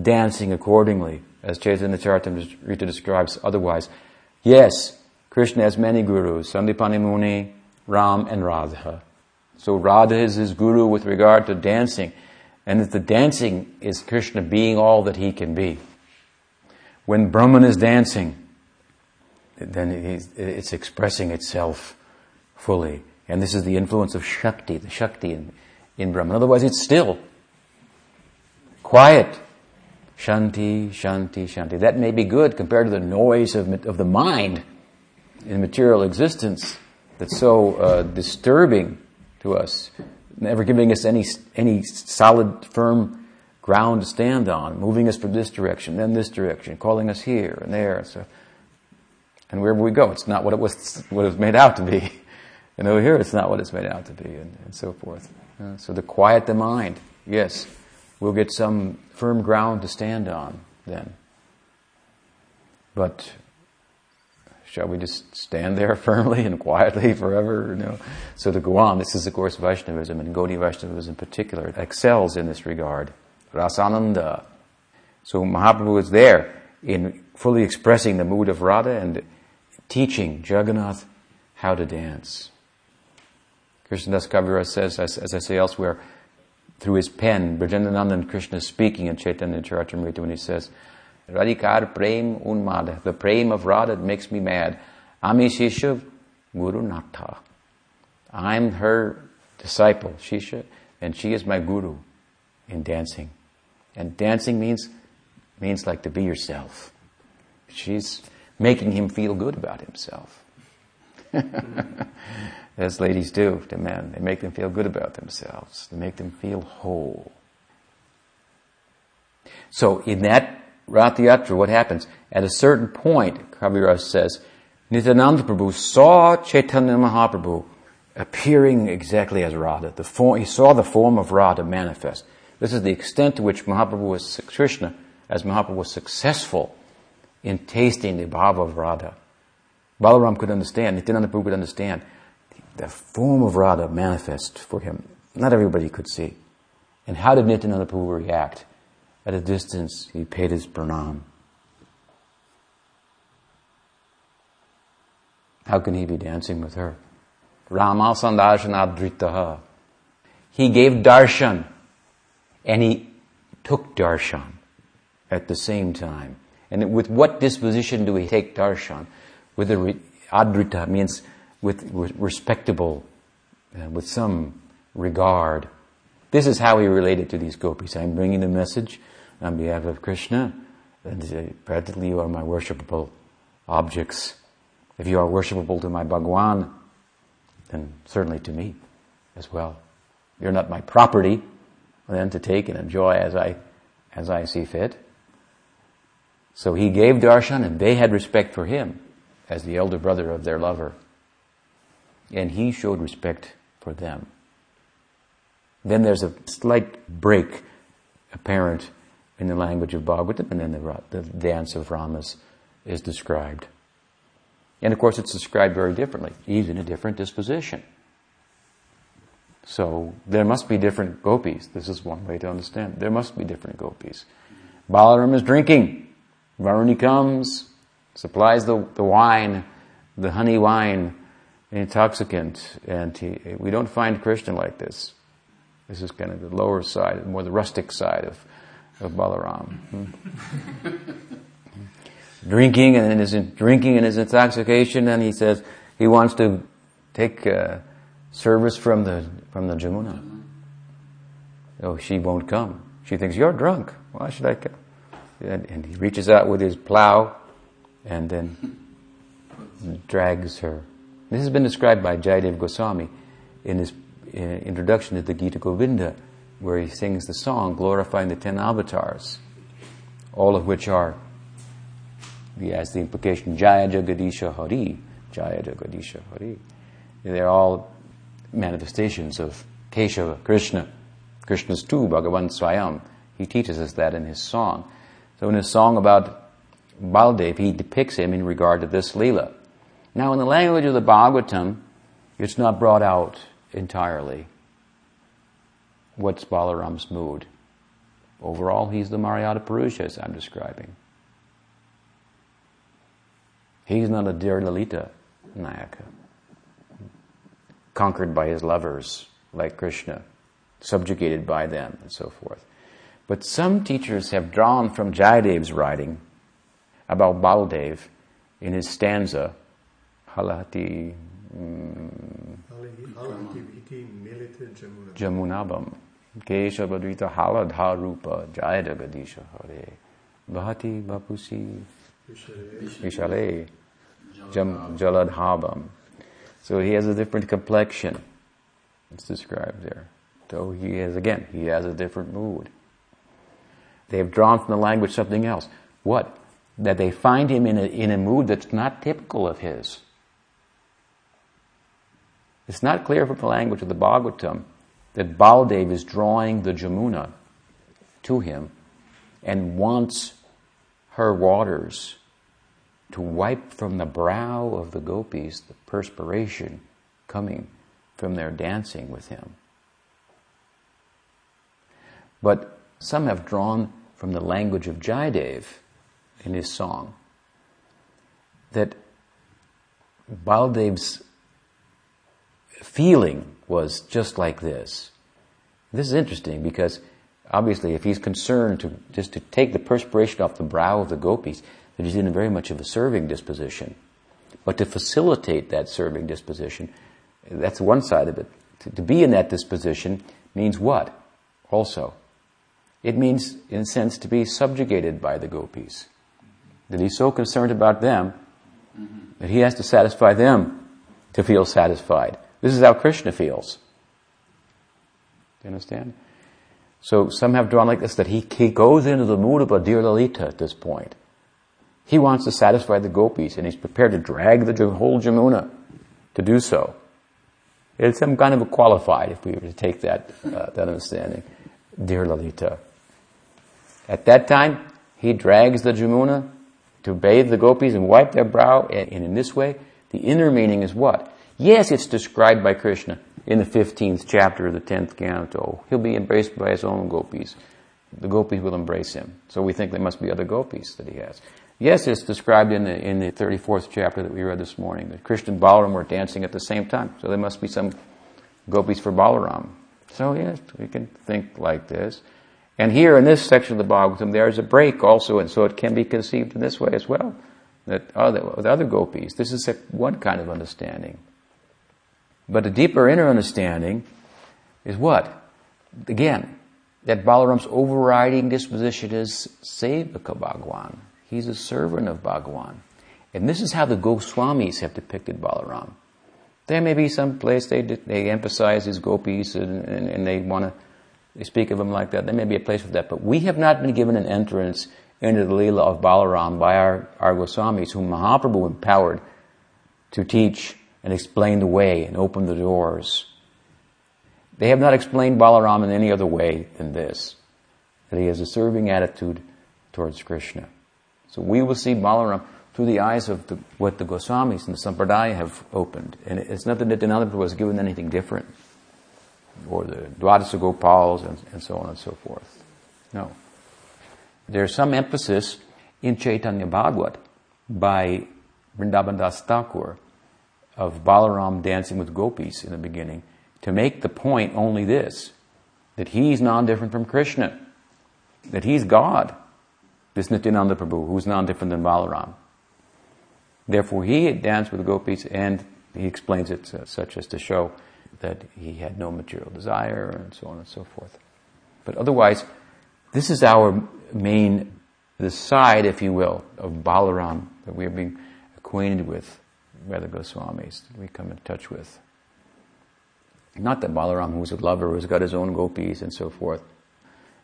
dancing accordingly, as Chaitanya Charitamrita describes otherwise. Yes, Krishna has many gurus, Sandipani Muni, Ram, and Radha. So Radha is his guru with regard to dancing, and that the dancing is Krishna being all that he can be. When Brahman is dancing, then it's expressing itself fully And this is the influence of Shakti, the Shakti in, in Brahman. Otherwise, it's still. Quiet. Shanti, Shanti, Shanti. That may be good compared to the noise of, of the mind in material existence that's so uh, disturbing to us, never giving us any, any solid, firm ground to stand on, moving us from this direction, then this direction, calling us here and there. And so, and wherever we go, it's not what it was, what it was made out to be. And over here, it's not what it's made out to be, and, and so forth. Uh, so to quiet the mind, yes, we'll get some firm ground to stand on then. But shall we just stand there firmly and quietly forever? Know? So to go on, this is of course Vaishnavism, and Gaudiya Vaishnavism in particular excels in this regard. Rasananda. So Mahaprabhu is there in fully expressing the mood of Radha and teaching Jagannath how to dance. Krishnadas Kaviraj says, as, as, I say elsewhere, through his pen, Brajendranandan Krishna is speaking in Chaitanya Charitamrita when he says, Radhikar Prem Unmad, the prem of Radha makes me mad. Ami Shisha Guru Natha. I'm her disciple, Shisha, and she is my guru in dancing. And dancing means, means like to be yourself. She's making him feel good about himself. as ladies do to men. They make them feel good about themselves. They make them feel whole. So in that Rath Yatra, what happens? At a certain point, Kaviraj says, Nityananda Prabhu saw Chaitanya Mahaprabhu appearing exactly as Radha. The form, he saw the form of Radha manifest. This is the extent to which Mahaprabhu was, Krishna, as Mahaprabhu was successful in tasting the bhava of Radha. Balaram could understand, Nityananda Prabhu could understand the form of Radha manifest for him. Not everybody could see. And how did Nityananda Prabhu react? At a distance, he paid his pranam. How can he be dancing with her? Rama Sandarshanadritaha. He gave darshan and he took darshan at the same time. And with what disposition do we take darshan? With a adrita means with, with respectable, uh, with some regard. This is how he related to these gopis. I'm bringing the message on behalf of Krishna, and uh, practically you are my worshipable objects. If you are worshipable to my Bhagwan, then certainly to me as well. You're not my property, then to take and enjoy as I, as I see fit. So he gave darshan and they had respect for him as the elder brother of their lover and he showed respect for them. Then there's a slight break apparent in the language of Bhagavatam, and then the, the dance of Ramas is described. And of course, it's described very differently. He's in a different disposition. So there must be different gopis. This is one way to understand. There must be different gopis. Balaram is drinking. Varuni comes, supplies the, the wine, the honey wine, intoxicant, and he, we don't find Krishna like this. This is kind of the lower side, more the rustic side of, of Balaram. Hmm. drinking and in his drinking and his intoxication, and he says he wants to take uh, service from the from the Jamuna. Oh, she won't come. She thinks you're drunk. Why should I come? And, and he reaches out with his plow, and then drags her this has been described by Jayadev Goswami in his introduction to the Gita Govinda, where he sings the song glorifying the ten avatars, all of which are, he has the implication, Jaya Jagadisha Hari, Jaya Jagadisha Hari. They're all manifestations of Keshava, Krishna. Krishna's too, Bhagavan Swayam. He teaches us that in his song. So in his song about Baldev, he depicts him in regard to this Leela. Now, in the language of the Bhagavatam, it's not brought out entirely. What's Balaram's mood? Overall, he's the Maryada Purusha, as I'm describing. He's not a dhira Lalita Nayaka, conquered by his lovers, like Krishna, subjugated by them, and so forth. But some teachers have drawn from Jayadev's writing about Baldev in his stanza Halati. Mm, Jamunabam. Keshavadrita Haladharupa Jayagadisha Hare. Bhati Bapusi Vishale Jam Jaladhabam. So he has a different complexion. It's described there. So he has, again, he has a different mood. They have drawn from the language something else. What? That they find him in a, in a mood that's not typical of his. It's not clear from the language of the Bhagavatam that Baldev is drawing the Jamuna to him and wants her waters to wipe from the brow of the gopis the perspiration coming from their dancing with him. But some have drawn from the language of Jayadev in his song that Baldev's feeling was just like this. This is interesting because obviously if he's concerned to just to take the perspiration off the brow of the gopis, that he's in very much of a serving disposition. But to facilitate that serving disposition, that's one side of it. To, to be in that disposition means what? Also, it means, in a sense, to be subjugated by the gopis. That he's so concerned about them that he has to satisfy them to feel satisfied. This is how Krishna feels. Do you understand? So some have drawn like this that he, he goes into the mood of a dhira Lalita at this point. He wants to satisfy the gopis and he's prepared to drag the whole Jamuna to do so. It's some kind of a qualified if we were to take that, uh, that understanding. Dhira Lalita. At that time, he drags the Jamuna to bathe the gopis and wipe their brow, and in this way, the inner meaning is what? Yes, it's described by Krishna in the 15th chapter of the 10th canto. He'll be embraced by his own gopis. The gopis will embrace him. So we think there must be other gopis that he has. Yes, it's described in the, in the 34th chapter that we read this morning, that Krishna and Balaram were dancing at the same time. So there must be some gopis for Balaram. So yes, we can think like this. And here in this section of the Bhagavatam, there's a break also, and so it can be conceived in this way as well. That other, with other gopis, this is one kind of understanding. But a deeper inner understanding is what? Again, that Balaram's overriding disposition is Sevaka Bhagwan. He's a servant of Bhagwan. And this is how the Goswamis have depicted Balaram. There may be some place they, they emphasize his gopis and, and, and they want to they speak of him like that. There may be a place for that. But we have not been given an entrance into the Leela of Balaram by our, our Goswamis, whom Mahaprabhu empowered to teach and explain the way and open the doors. They have not explained Balaram in any other way than this, that he has a serving attitude towards Krishna. So we will see Balaram through the eyes of the, what the Goswamis and the Sampradaya have opened. And it's not that Nityananda was given anything different or the Dwadasa Gopals and, and so on and so forth. No. There's some emphasis in Chaitanya Bhagavat by Vrindavan Das Thakur of Balaram dancing with gopis in the beginning to make the point only this, that he's non-different from Krishna, that he's God, this Nityananda Prabhu, who's non-different than Balaram. Therefore, he danced with the gopis and he explains it such as to show that he had no material desire and so on and so forth. But otherwise, this is our main, the side, if you will, of Balaram that we are being acquainted with by the Goswamis, that we come in touch with. Not that Balaram, who's a lover, who's got his own gopis and so forth,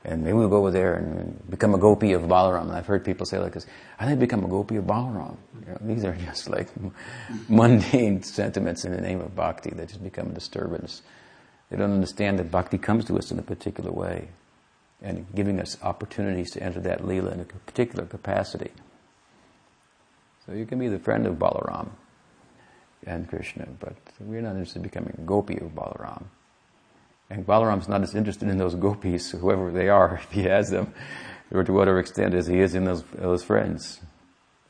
and maybe we'll go over there and become a gopi of Balaram. And I've heard people say like this, I think become a gopi of Balaram. You know, these are just like mundane sentiments in the name of bhakti that just become a disturbance. They don't understand that bhakti comes to us in a particular way and giving us opportunities to enter that lila in a particular capacity. So you can be the friend of Balaram and Krishna, but we're not interested in becoming a gopi of Balaram. And Balaram's not as interested in those gopis, whoever they are, if he has them, or to whatever extent as he is in those, those friends.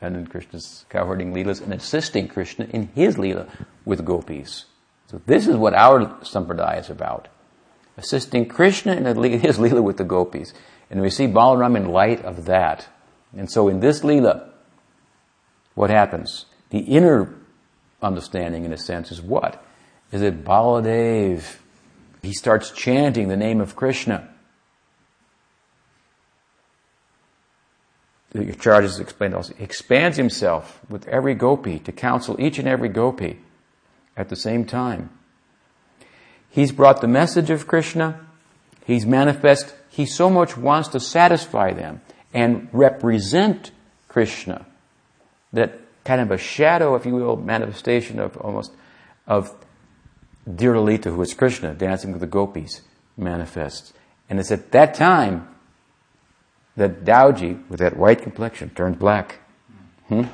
And in Krishna's cowherding leelas and assisting Krishna in his leela with gopis. So this is what our sampradaya is about. Assisting Krishna in his leela with the gopis. And we see Balaram in light of that. And so in this leela, what happens? The inner understanding, in a sense, is what? is that Baladev, he starts chanting the name of Krishna. Your chart is explained also. He expands himself with every gopi to counsel each and every gopi at the same time. He's brought the message of Krishna. He's manifest. He so much wants to satisfy them and represent Krishna that kind of a shadow, if you will, manifestation of almost of Dhira Lalita, who is Krishna dancing with the gopis, manifests. And it's at that time that Dauji, with that white complexion, turns black. Hmm?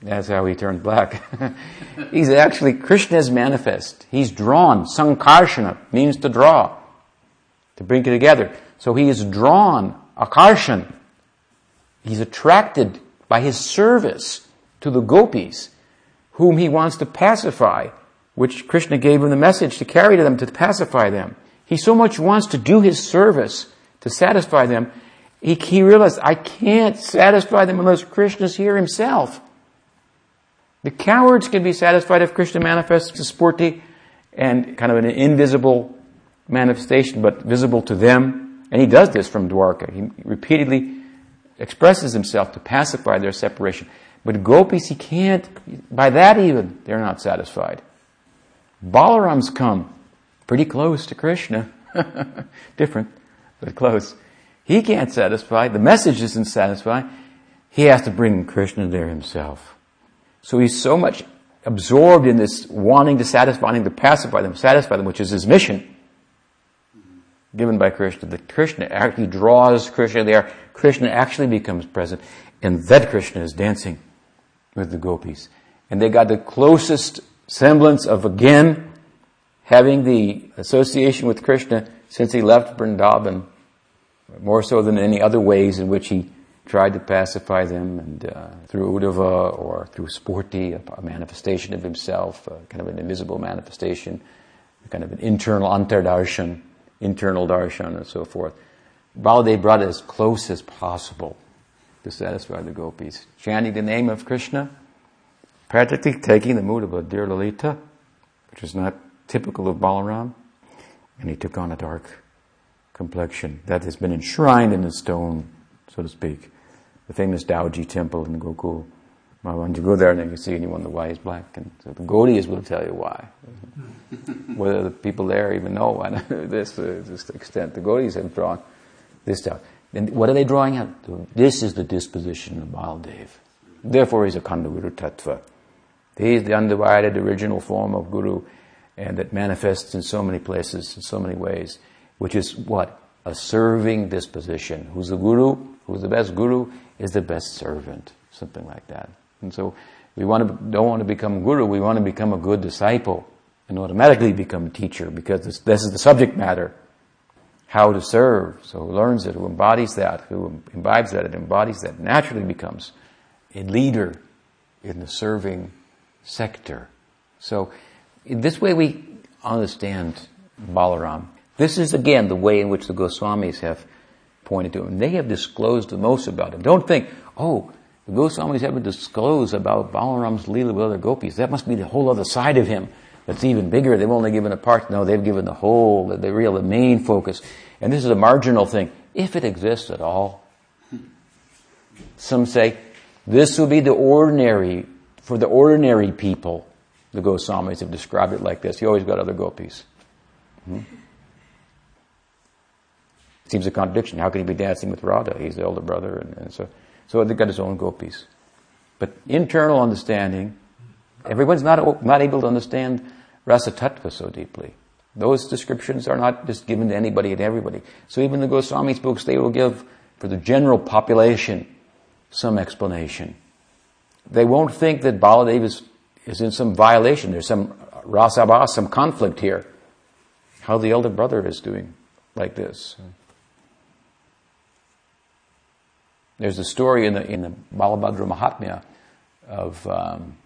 That's how he turned black. He's actually, Krishna's manifest. He's drawn. Sankarshana means to draw, to bring it together. So he is drawn, akarshan. He's attracted by his service to the gopis, whom he wants to pacify, which Krishna gave him the message to carry to them to pacify them. He so much wants to do his service to satisfy them. He, he realized, I can't satisfy them unless Krishna's here himself. The cowards can be satisfied if Krishna manifests as Sphurti and kind of an invisible manifestation, but visible to them. And he does this from Dwarka. He repeatedly expresses himself to pacify their separation. But gopis, he can't, by that even, they're not satisfied. Balaram's come pretty close to Krishna. Different, but close. He can't satisfy, the message isn't satisfying. He has to bring Krishna there himself. So he's so much absorbed in this wanting to satisfy, wanting to pacify them, satisfy them, which is his mission given by Krishna, that Krishna actually draws Krishna there. Krishna actually becomes present, and that Krishna is dancing with the gopis. And they got the closest semblance of again having the association with Krishna since he left Vrindavan, more so than any other ways in which he tried to pacify them, and uh, through Uddhava or through Sphurti, a, manifestation of himself, kind of an invisible manifestation, kind of an internal antardarshan internal darshan and so forth. Baladev brought it as close as possible to satisfy the gopis. Chanting the name of Krishna, practically taking the mood of a dhira Lalita, which is not typical of Balaram, and he took on a dark complexion that has been enshrined in the stone, so to speak. The famous Dauji temple in Gokul. When you go there and you see anyone the why is black, and so the Gaudiyas will tell you why. Whether the people there even know why this, uh, this extent, the Gaudiyas have drawn this down. And what are they drawing out? This is the disposition of Baladev. Therefore, he's Akhanda Guru Tattva. He is the undivided original form of Guru, and that manifests in so many places, in so many ways, which is what? A serving disposition. Who's the Guru? Who's the best Guru? Is the best servant. Something like that. And so we want to, don't want to become guru, we want to become a good disciple and automatically become a teacher because this, this is the subject matter. How to serve. So who learns it, who embodies that, who imbibes that, and embodies that, naturally becomes a leader in the serving sector. So in this way we understand Balaram. This is again the way in which the Goswamis have pointed to him. They have disclosed the most about him. Don't think, oh, the Goswamis haven't disclosed about Balaram's Leela with other gopis. That must be the whole other side of him that's even bigger. They've only given a part. No, they've given the whole, the, real, the main focus. And this is a marginal thing, if it exists at all. Some say this will be the ordinary, for the ordinary people. The Goswamis have described it like this. You always got other gopis. Hmm? Seems a contradiction. How can he be dancing with Radha? He's the elder brother, and, and so. So they've got his own gopis. But internal understanding, everyone's not, not able to understand rasa tattva so deeply. Those descriptions are not just given to anybody and everybody. So even the Goswami's books, they will give for the general population some explanation. They won't think that Baladev is, is in some violation. There's some rasabha, some conflict here. How the elder brother is doing like this. There's a story in the, in the Balabhadra Mahatmya of um,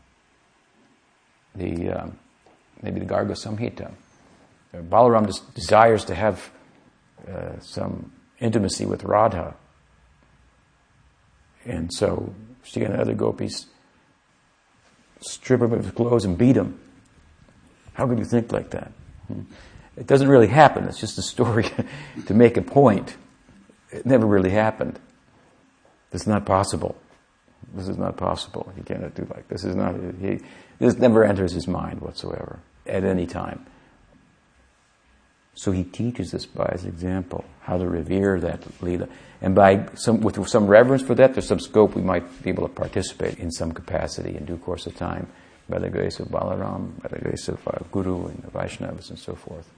the, um, maybe the Garga Samhita. Balaram desires to have uh, some intimacy with Radha. And so she and other gopis strip him of his clothes and beat him How could you think like that? Hmm. It doesn't really happen. It's just a story to make a point. It never really happened. This is not possible. This is not possible. He cannot do like this. Is not. He, this never enters his mind whatsoever at any time. So he teaches us by his example how to revere that Leela. And by some, with some reverence for that, there's some scope we might be able to participate in some capacity in due course of time by the grace of Balaram, by the grace of our Guru and the Vaishnavas and so forth.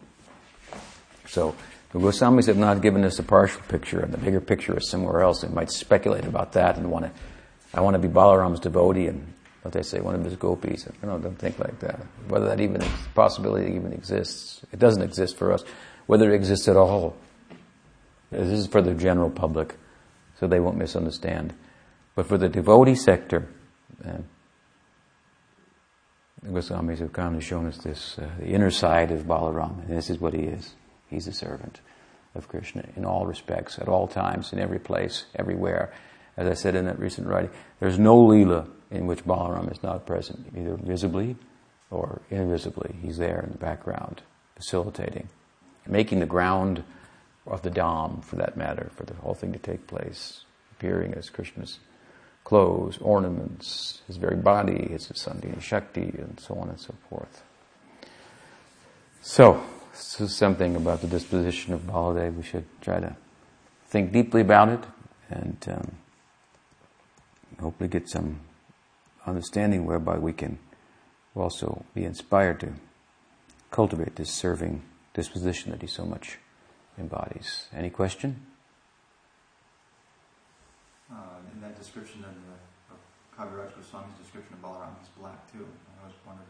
So the Goswamis have not given us a partial picture, and the bigger picture is somewhere else. We might speculate about that and want to, I want to be Balaram's devotee and what they say, one of his gopis. You know, don't think like that. Whether that even possibility even exists, it doesn't exist for us. Whether it exists at all, this is for the general public, so they won't misunderstand. But for the devotee sector, uh, the Goswamis have kindly shown us this, uh, the inner side of Balaram, and this is what he is. He's a servant of Krishna in all respects, at all times, in every place, everywhere. As I said in that recent writing, there's no Leela in which Balaram is not present, either visibly or invisibly. He's there in the background, facilitating, making the ground of the Dham, for that matter, for the whole thing to take place, appearing as Krishna's clothes, ornaments, his very body, his Sandhini Shakti, and so on and so forth. So, this is something about the disposition of Baladev. We should try to think deeply about it and um, hopefully get some understanding whereby we can also be inspired to cultivate this serving disposition that he so much embodies. Any question? Uh, in that description of, the, of Kaviraj Goswami's description of Balaram, he's black too. I was wondering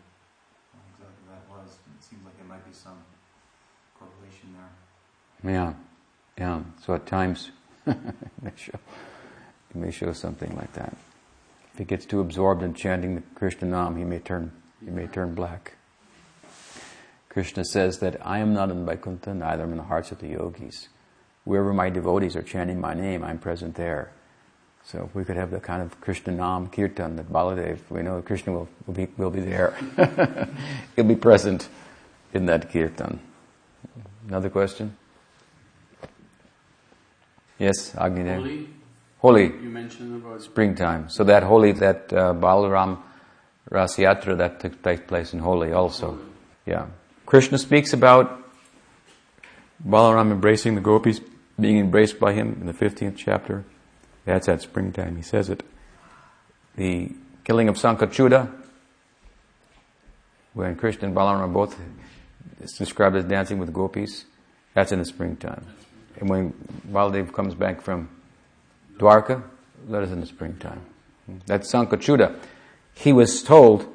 what exactly that was. It seems like there might be some correlation there. Yeah, yeah. So at times, it may show, it may show something like that. If he gets too absorbed in chanting the Krishna Nam, he may turn, he may turn black. Krishna says that I am not in Vaikuntha, neither am in the hearts of the yogis. Wherever my devotees are chanting my name, I'm present there. So if we could have the kind of Krishna Nam Kirtan that Baladev, we know Krishna will, will, be, will be there. He'll be present in that Kirtan. Another question? Yes, Agni Holi. You mentioned about springtime. So that Holi, that uh, Balaram Rasyatra, that took place in Holi also. Yeah. Krishna speaks about Balaram embracing the gopis, being embraced by him in the 15th chapter. That's at springtime, he says it. The killing of Sankachuda, when Krishna and Balaram are both described as dancing with gopis, that's in the springtime. And when Baladev comes back from Dwarka, that is in the springtime. That's Sankachuda. He was told,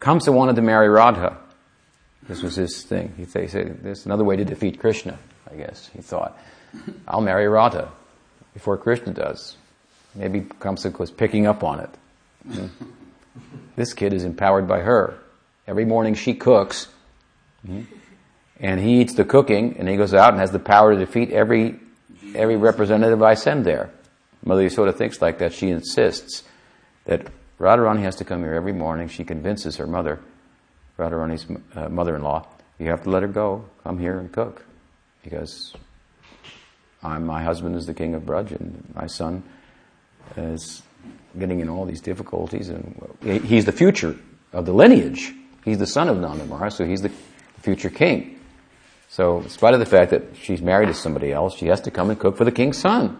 Kamsa wanted to marry Radha. This was his thing. He said, there's another way to defeat Krishna, I guess, he thought. I'll marry Radha before Krishna does. Maybe Kamsa was picking up on it. Hmm? this kid is empowered by her. Every morning she cooks, hmm, and he eats the cooking, and he goes out and has the power to defeat every every representative I send there. Mother Yasoda thinks like that. She insists that Radharani has to come here every morning. She convinces her mother, Radharani's uh, mother-in-law, you have to let her go. Come here and cook. Because I'm, my husband is the king of Braj and my son is getting in all these difficulties and he's the future of the lineage. He's the son of Nandamara, so he's the future king. So, in spite of the fact that she's married to somebody else, she has to come and cook for the king's son.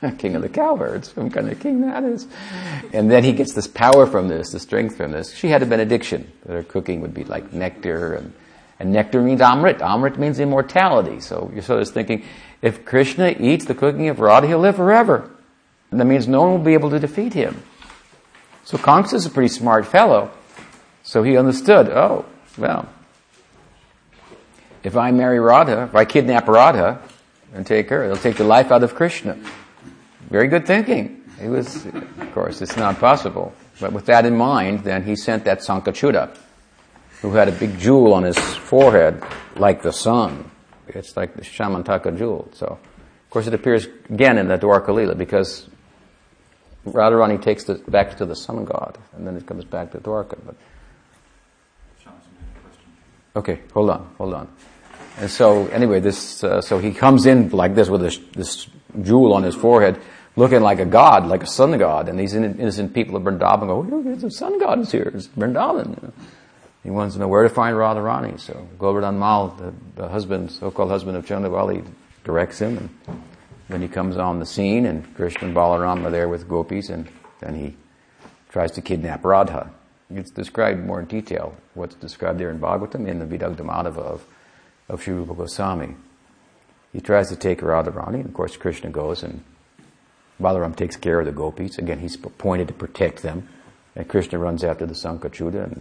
king of the cowherds, what kind of king that is. And then he gets this power from this, the strength from this. She had a benediction that her cooking would be like nectar, and, and nectar means amrit. Amrit means immortality. So you're sort of thinking, if Krishna eats the cooking of Radha, he'll live forever. And that means no one will be able to defeat him. So Kamsa is a pretty smart fellow. So he understood, oh, well, if I marry Radha, if I kidnap Radha and take her, it'll take the life out of Krishna. Very good thinking. He was, of course, it's not possible. But with that in mind, then he sent that Sankachuda, who had a big jewel on his forehead, like the sun. It's like the Shamantaka jewel. So, of course, it appears again in the Dwarka Lila because Radharani takes it back to the sun god, and then it comes back to Dwarka. But Okay, hold on, hold on. And so, anyway, this, uh, so he comes in like this with this, this jewel on his forehead, looking like a god, like a sun god, and these innocent people of Vrindavan go, oh, the sun god is here, it's Vrindavan. He wants to know where to find Radharani, so Govardhan Mal, the, the husband, so-called husband of Chandravali, directs him, and then he comes on the scene, and Krishna and Balaram are there with gopis, and then he tries to kidnap Radha. It's described more in detail, what's described there in Bhagavatam, in the Vidagdha Madhava of, of Sri Goswami. He tries to take Radharani, and of course Krishna goes, and Balaram takes care of the gopis. Again, he's appointed to protect them. And Krishna runs after the Sankachuda and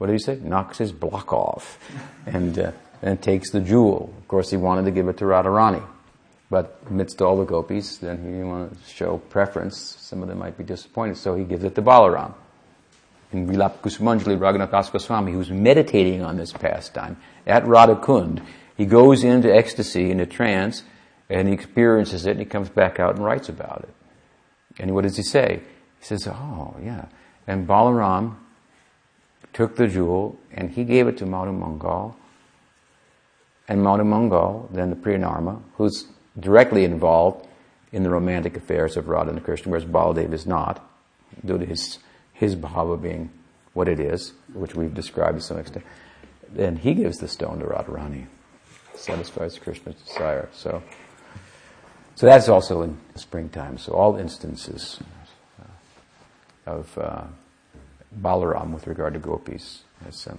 what did he say? Knocks his block off and, uh, and takes the jewel. Of course, he wanted to give it to Radharani. But amidst all the gopis, then he wanted to show preference. Some of them might be disappointed, so he gives it to Balaram. In Vilapa Kusumanjali, Raghunath Goswami, who's meditating on this pastime at Radhakund, he goes into ecstasy, into trance, and he experiences it, and he comes back out and writes about it. And what does he say? He says, Oh, yeah. And Balaram took the jewel, and he gave it to Madhu Mangal. And Madhu Mangal, then the Priyanarma, who's directly involved in the romantic affairs of Radha and Krishna, whereas Baladev is not, due to his, his bhava being what it is, which we've described to some extent. Then he gives the stone to Radharani, satisfies Krishna's desire. So, so that's also in springtime. So all instances of uh, Balaram with regard to gopis has um,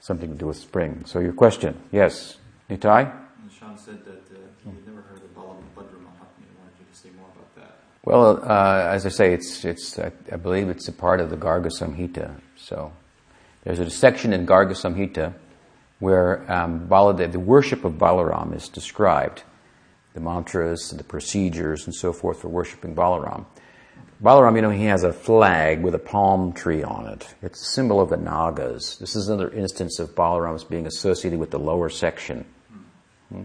something to do with spring. So your question, yes, Nitai? Sean said that uh, he had never heard of Balabhadra Mahatmya. I wanted you to say more about that. Well, uh, as I say, it's, it's, I, I, believe it's a part of the Garga Samhita. So there's a section in Garga Samhita where um, Baladev, the worship of Balaram is described, the mantras, the procedures, and so forth for worshiping Balaram. Balaram, you know, he has a flag with a palm tree on it. It's a symbol of the Nagas. This is another instance of Balaram's being associated with the lower section. Hmm?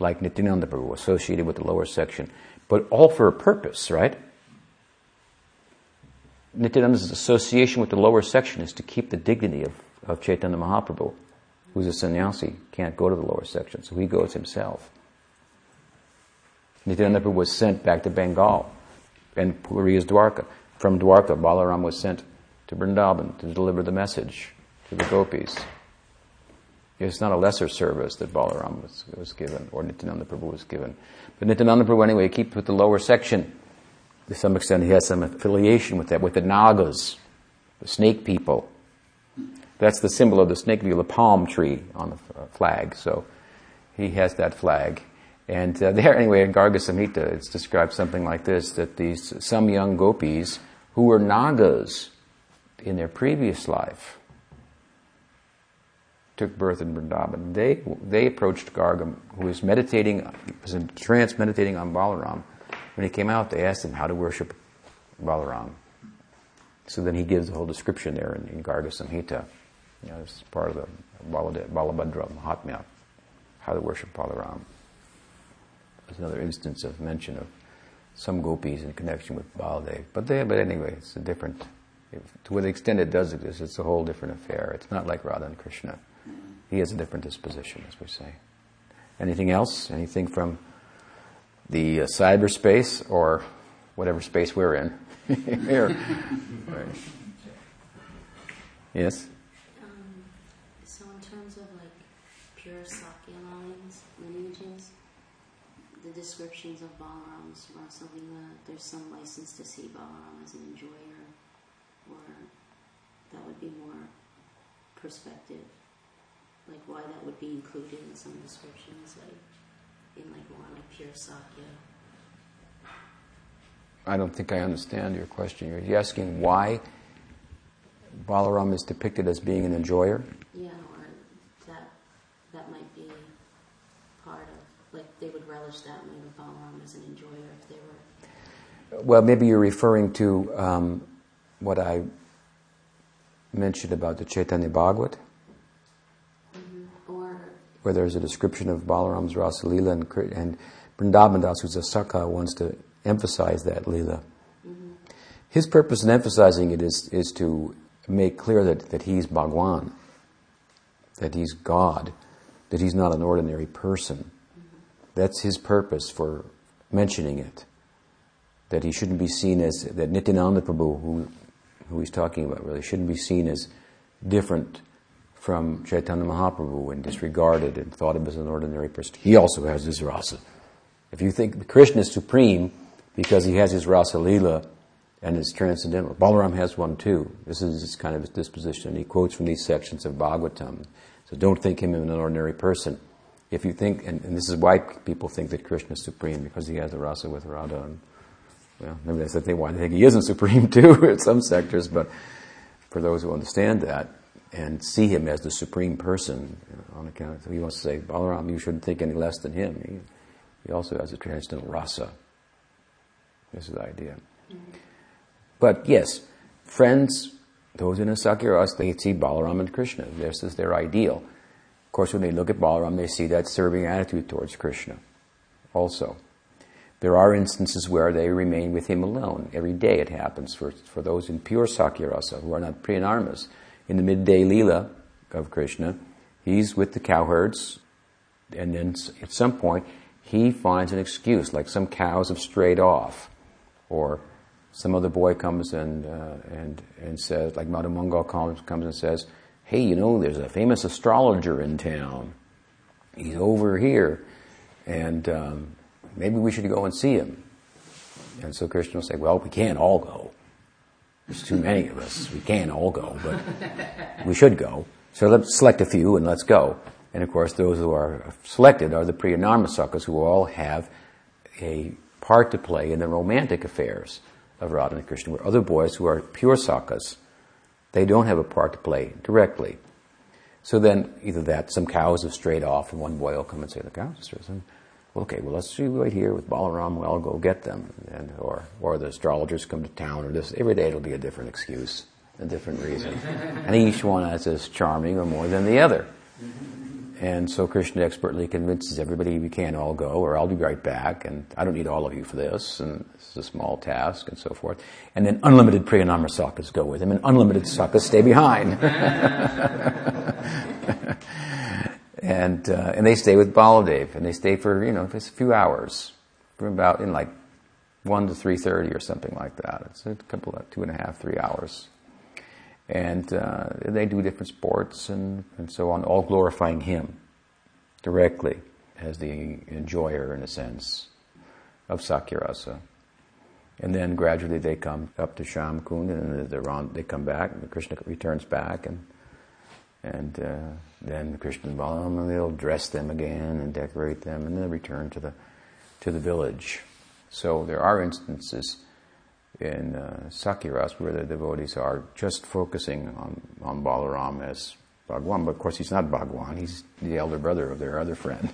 Like Nityananda associated with the lower section. But all for a purpose, right? Nityananda's association with the lower section is to keep the dignity of, of Chaitanya Mahaprabhu, who's a sannyasi, can't go to the lower section, so he goes himself. Nityananda was sent back to Bengal, and Puri is Dwarka. From Dwarka, Balaram was sent to Vrindavan to deliver the message to the gopis. It's not a lesser service that Balaram was, was given, or Nityananda Prabhu was given. But Nityananda Prabhu, anyway, keeps with the lower section. To some extent, he has some affiliation with that, with the Nagas, the snake people. That's the symbol of the snake people, the palm tree on the flag. So he has that flag. And uh, there, anyway, in Garga Samhita, it's described something like this that these some young gopis who were Nagas in their previous life took birth in Vrindavan. They, they approached Garga, who was meditating, was in trance meditating on Balaram. When he came out, they asked him how to worship Balaram. So then he gives the whole description there in, in Garga Samhita. You know, it's part of the Balabhadra Mahatmya, how to worship Balaram. There's another instance of mention of some gopis in connection with Baladev. But they, but anyway, it's a different, if, to what extent it does exist, it's a whole different affair. It's not like Radha and Krishna. He has a different disposition, as we say. Anything else? Anything from the uh, cyberspace or whatever space we're in? Here. Right. Yes? Um, so in terms of like pure Sakhya lines, lineages, the descriptions of Balaram's Rasalila, there's some license to see Balaram as an enjoyer, or that would be more perspective like why that would be included in some descriptions, like in like more like pure Sakhya. I don't think I understand your question. You're asking why Balaram is depicted as being an enjoyer? Yeah, or that that might be part of like they would relish that way with Balaram as an enjoyer if they were. Well, maybe you're referring to um, what I mentioned about the Chaitanya Bhagavat where there's a description of Balaram's Rasa Leela and, and Vrindavan Das, who's a Sakha, wants to emphasize that Leela. Mm-hmm. His purpose in emphasizing it is, is to make clear that, that he's Bhagwan. that he's God, that he's not an ordinary person. That's his purpose for mentioning it. That he shouldn't be seen as, that Nityananda Prabhu, who, who he's talking about really, shouldn't be seen as different from Chaitanya Mahaprabhu and disregarded and thought of as an ordinary person. He also has his rasa. If you think Krishna is supreme because he has his rasa lila and is transcendental, Balaram has one too. This is kind of his disposition. He quotes from these sections of Bhagavatam. So don't think him as an ordinary person. If you think, and, and, this is why people think that Krishna is supreme because he has the rasa with Radha, and well, maybe that's the thing why they think he isn't supreme too in some sectors. But for those who understand that, and see him as the supreme person you know, on account. So he wants to say, Balaram, you shouldn't think any less than him. He, he also has a transcendental rasa. This is the idea. Mm-hmm. But yes, friends, those in a Sakyas, they see Balaram and Krishna. This is their ideal. Course, when they look at Balaram, they see that serving attitude towards Krishna also. There are instances where they remain with him alone. Every day it happens for, for those in pure Sakhyarasa who are not Priyanarmas in the midday lila of Krishna, he's with the cowherds, and then at some point he finds an excuse, like some cows have strayed off, or some other boy comes and uh, and and says, like Madhu Mangal comes comes and says, "Hey, you know, there's a famous astrologer in town. He's over here, and um, maybe we should go and see him." And so Krishna will say, "Well, we can't all go." There's too many of us. We can't all go, but we should go. So let's select a few and let's go. And of course, those who are selected are the Priyanarmasakas who all have a part to play in the romantic affairs of Radha and Krishna, where other boys who are pure sakas, they don't have a part to play directly. So then, either that, some cows have strayed off, and one boy will come and say, the cows have strayed okay, well, let's see right here with Balaram, well, I'll go get them. And, or, or the astrologers come to town, or this. Every day it'll be a different excuse, a different reason. and each one is as charming or more than the other. And so Krishna expertly convinces everybody we can't all go, or I'll be right back, and I don't need all of you for this, and it's a small task, and so forth. And then unlimited Priyanarma Sakas go with him, and unlimited Sakas stay behind. and uh, and they stay with Baladev, and they stay for you know a few hours, from about in like one to three thirty or something like that. It's a couple of two and a half, three hours, and uh, they do different sports and and so on, all glorifying him directly as the enjoyer in a sense of Sakhyarasa. And then gradually they come up to Shyam Kund and they're on, they come back, and Krishna returns back and and uh, then Krishna and Balaram, they'll dress them again and decorate them, and then return to the to the village. So there are instances in uh, Sakhyaras where the devotees are just focusing on, on Balaram as Bhagwan, but of course he's not Bhagwan, he's the elder brother of their other friend.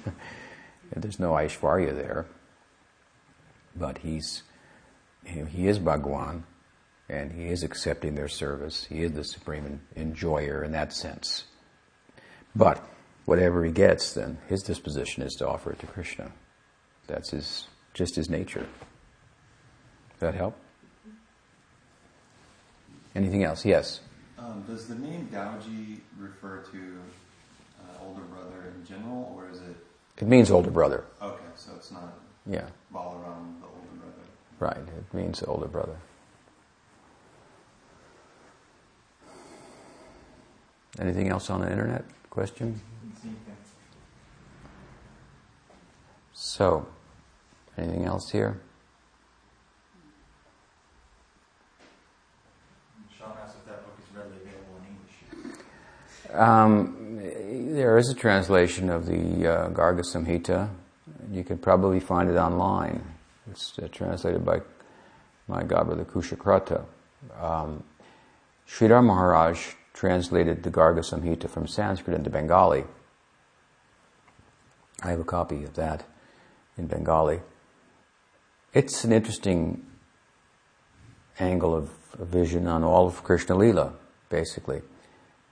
there's no Aishwarya there, but he's he is Bhagwan, and he is accepting their service. He is the supreme enjoyer in that sense. But whatever he gets, then his disposition is to offer it to Krishna. That's his just his nature. Does that help? Anything else? Yes. Um, does the name Dauji refer to uh, older brother in general, or is it? It means older brother. Okay, so it's not. Yeah. Balaram, the older brother. Right. It means older brother. Anything else on the internet? Question? So, anything else here? Sean asked if that book is readily available in English. Um, there is a translation of the uh, Garga Samhita. You can probably find it online. It's uh, translated by my godbrother Kushakratha. Um, Sridhar Maharaj translated the Garga Samhita from Sanskrit into Bengali. I have a copy of that in Bengali. It's an interesting angle of, of vision on all of Krishna Lila, basically.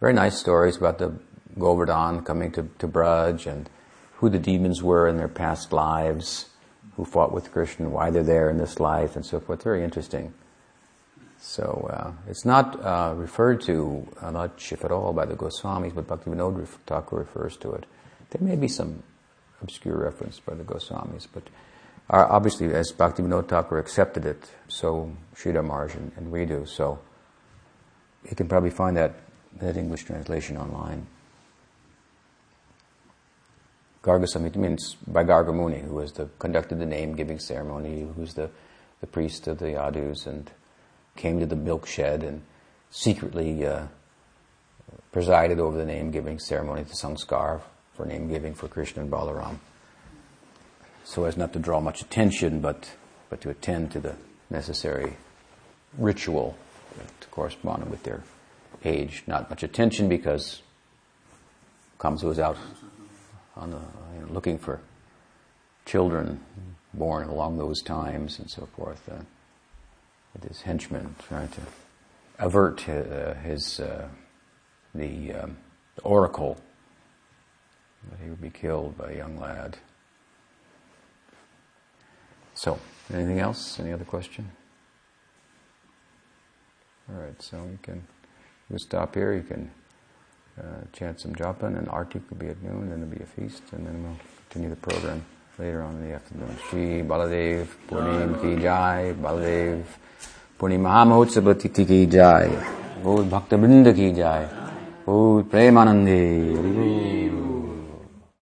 Very nice stories about the Govardhan coming to, to Braj and who the demons were in their past lives, who fought with Krishna, why they're there in this life, and so forth. Very interesting. So uh, it's not uh, referred to uh, much, if at all, by the Goswamis, but Bhaktivinoda Thakur refers to it. There may be some obscure reference by the Goswamis, but uh, obviously, as Bhaktivinoda Thakur accepted it, so Sridhar Maharaj and, and we do. So you can probably find that that English translation online. Garga Samhita means by Garga Muni, who was the conducted the name giving ceremony, who was the, the priest of the Yadus and came to the milk shed and secretly uh, presided over the name giving ceremony, the sanskar for name giving for Krishna and Balaram. So as not to draw much attention, but, but to attend to the necessary ritual to correspond with their age. Not much attention because Kamsa was out on the, you know, looking for children born along those times and so forth. Uh, his henchmen trying to avert uh, his uh, the, um, the oracle that he would be killed by a young lad. So, anything else? Any other question? All right, so we can we'll stop here. You can uh, chant some japa, and arti could be at noon, then there'll be a feast, and then we'll continue the program later on in the afternoon. Shri Baladev Purnim Ki Jai, Baladev Purnim Mahamahotsav Tithi Ki Jai, Gaur Bhakta Brinda Ki Jai, Gaur Premanande,